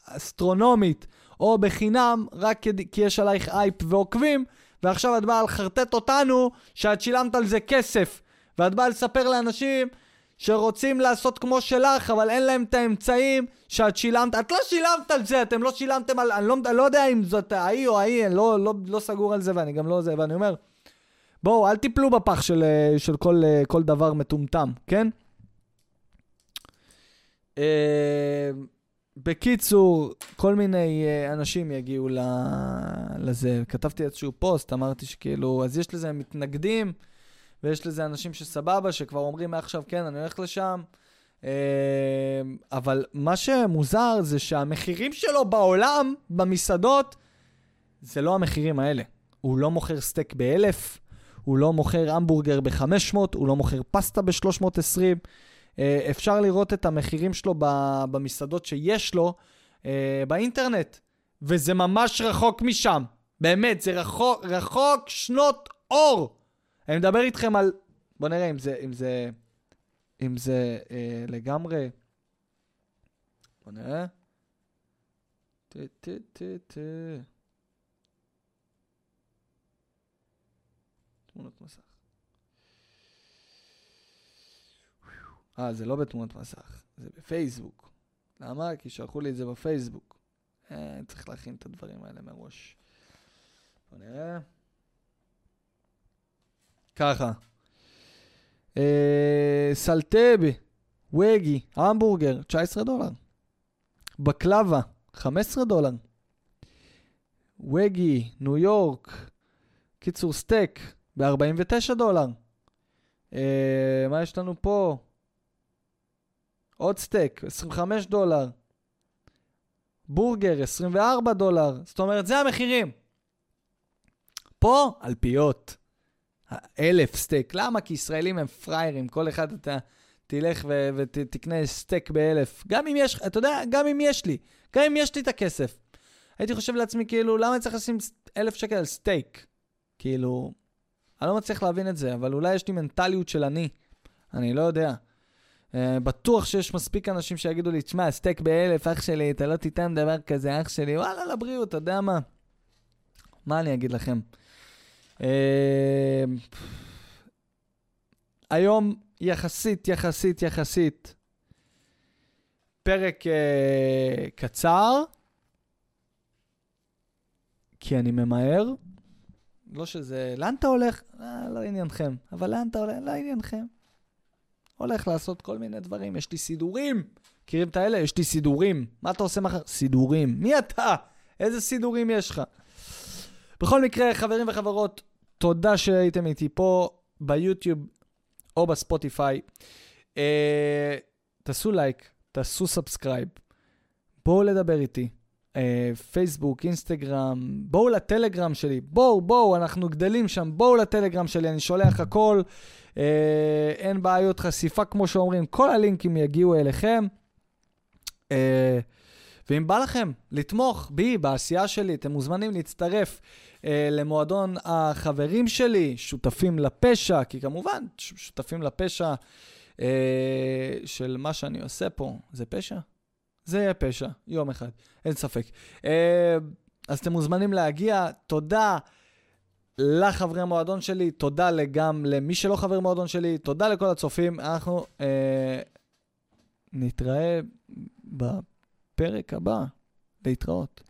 אסטרונומית, או בחינם, רק כי יש עלייך אייפ ועוקבים, ועכשיו את באה לחרטט אותנו שאת שילמת על זה כסף. ואת באה לספר לאנשים שרוצים לעשות כמו שלך, אבל אין להם את האמצעים שאת שילמת. את לא שילמת על זה, אתם לא שילמתם על... אני לא, אני לא יודע אם זאת ההיא או ההיא, אני לא, לא, לא סגור על זה ואני גם לא זה, ואני אומר, בואו, אל תיפלו בפח של, של כל, כל דבר מטומטם, כן? בקיצור, כל מיני uh, אנשים יגיעו לזה. כתבתי איזשהו פוסט, אמרתי שכאילו, אז יש לזה מתנגדים, ויש לזה אנשים שסבבה, שכבר אומרים מעכשיו, כן, אני הולך לשם. Uh, אבל מה שמוזר זה שהמחירים שלו בעולם, במסעדות, זה לא המחירים האלה. הוא לא מוכר סטייק באלף, הוא לא מוכר המבורגר ב-500, הוא לא מוכר פסטה ב-320. אה, אפשר לראות את המחירים שלו במסעדות שיש לו אה, באינטרנט, וזה ממש רחוק משם. באמת, זה רחוק, רחוק שנות אור. אני מדבר איתכם על... בוא נראה אם זה, אם זה, אם זה אה, לגמרי... בוא נראה. ט, ט, ט, ט. תמונות מסך. אה, זה לא בתמונות מסך, זה בפייסבוק. למה? כי שלחו לי את זה בפייסבוק. אה, צריך להכין את הדברים האלה מראש. בוא נראה. ככה. אה, Salt Bae, ואגיו, המבורגר, 19 דולר. בקלבה, 15 דולר. ואגיו, ניו יורק, קיצור סטייק, ב-49 דולר. אה, מה יש לנו פה? עוד סטייק, 25 דולר. בורגר, 24 דולר. זאת אומרת, זה המחירים. פה, אלפיות. אלף סטייק. למה? כי ישראלים הם פראיירים. כל אחד אתה תלך ו- ותקנה סטייק באלף. גם אם יש, אתה יודע, גם אם יש לי. גם אם יש לי את הכסף. הייתי חושב לעצמי, כאילו, למה אני צריך לשים אלף שקל על סטייק? כאילו, אני לא מצליח להבין את זה, אבל אולי יש לי מנטליות של אני. אני לא יודע. אה, בטוח שיש מספיק אנשים שיגידו לי, תשמע, סטייק באלף, אח שלי, אתה לא תיתן דבר כזה, אח שלי, וואלה, לבריאות, אתה יודע מה? מה אני אגיד לכם? Uh, היום, יחסית, יחסית, יחסית, פרק uh, קצר, כי אני ממהר. לא שזה... לאן אתה הולך? אה, לא עניינכם. אבל לאן אתה הולך? לא עניינכם. הולך לעשות כל מיני דברים, יש לי סידורים. מכירים את האלה? יש לי סידורים. מה אתה עושה מחר? סידורים. מי אתה? איזה סידורים יש לך? בכל מקרה, חברים וחברות, תודה שהייתם איתי פה ביוטיוב או בספוטיפיי. אה, תעשו לייק, תעשו subscribe. בואו לדבר איתי. אה, פייסבוק, אינסטגרם, בואו לטלגרם שלי, בואו, בואו, אנחנו גדלים שם, בואו לטלגרם שלי, אני שולח הכל, אה, אין בעיות חשיפה, כמו שאומרים, כל הלינקים יגיעו אליכם. אה, ואם בא לכם לתמוך בי, בעשייה שלי, אתם מוזמנים להצטרף אה, למועדון החברים שלי, שותפים לפשע, כי כמובן, שותפים לפשע אה, של מה שאני עושה פה, זה פשע? זה יהיה פשע, יום אחד, אין ספק. אה, אז אתם מוזמנים להגיע, תודה. לחברי המועדון שלי, תודה גם למי שלא חבר מועדון שלי, תודה לכל הצופים. אנחנו אה, נתראה בפרק הבא. להתראות.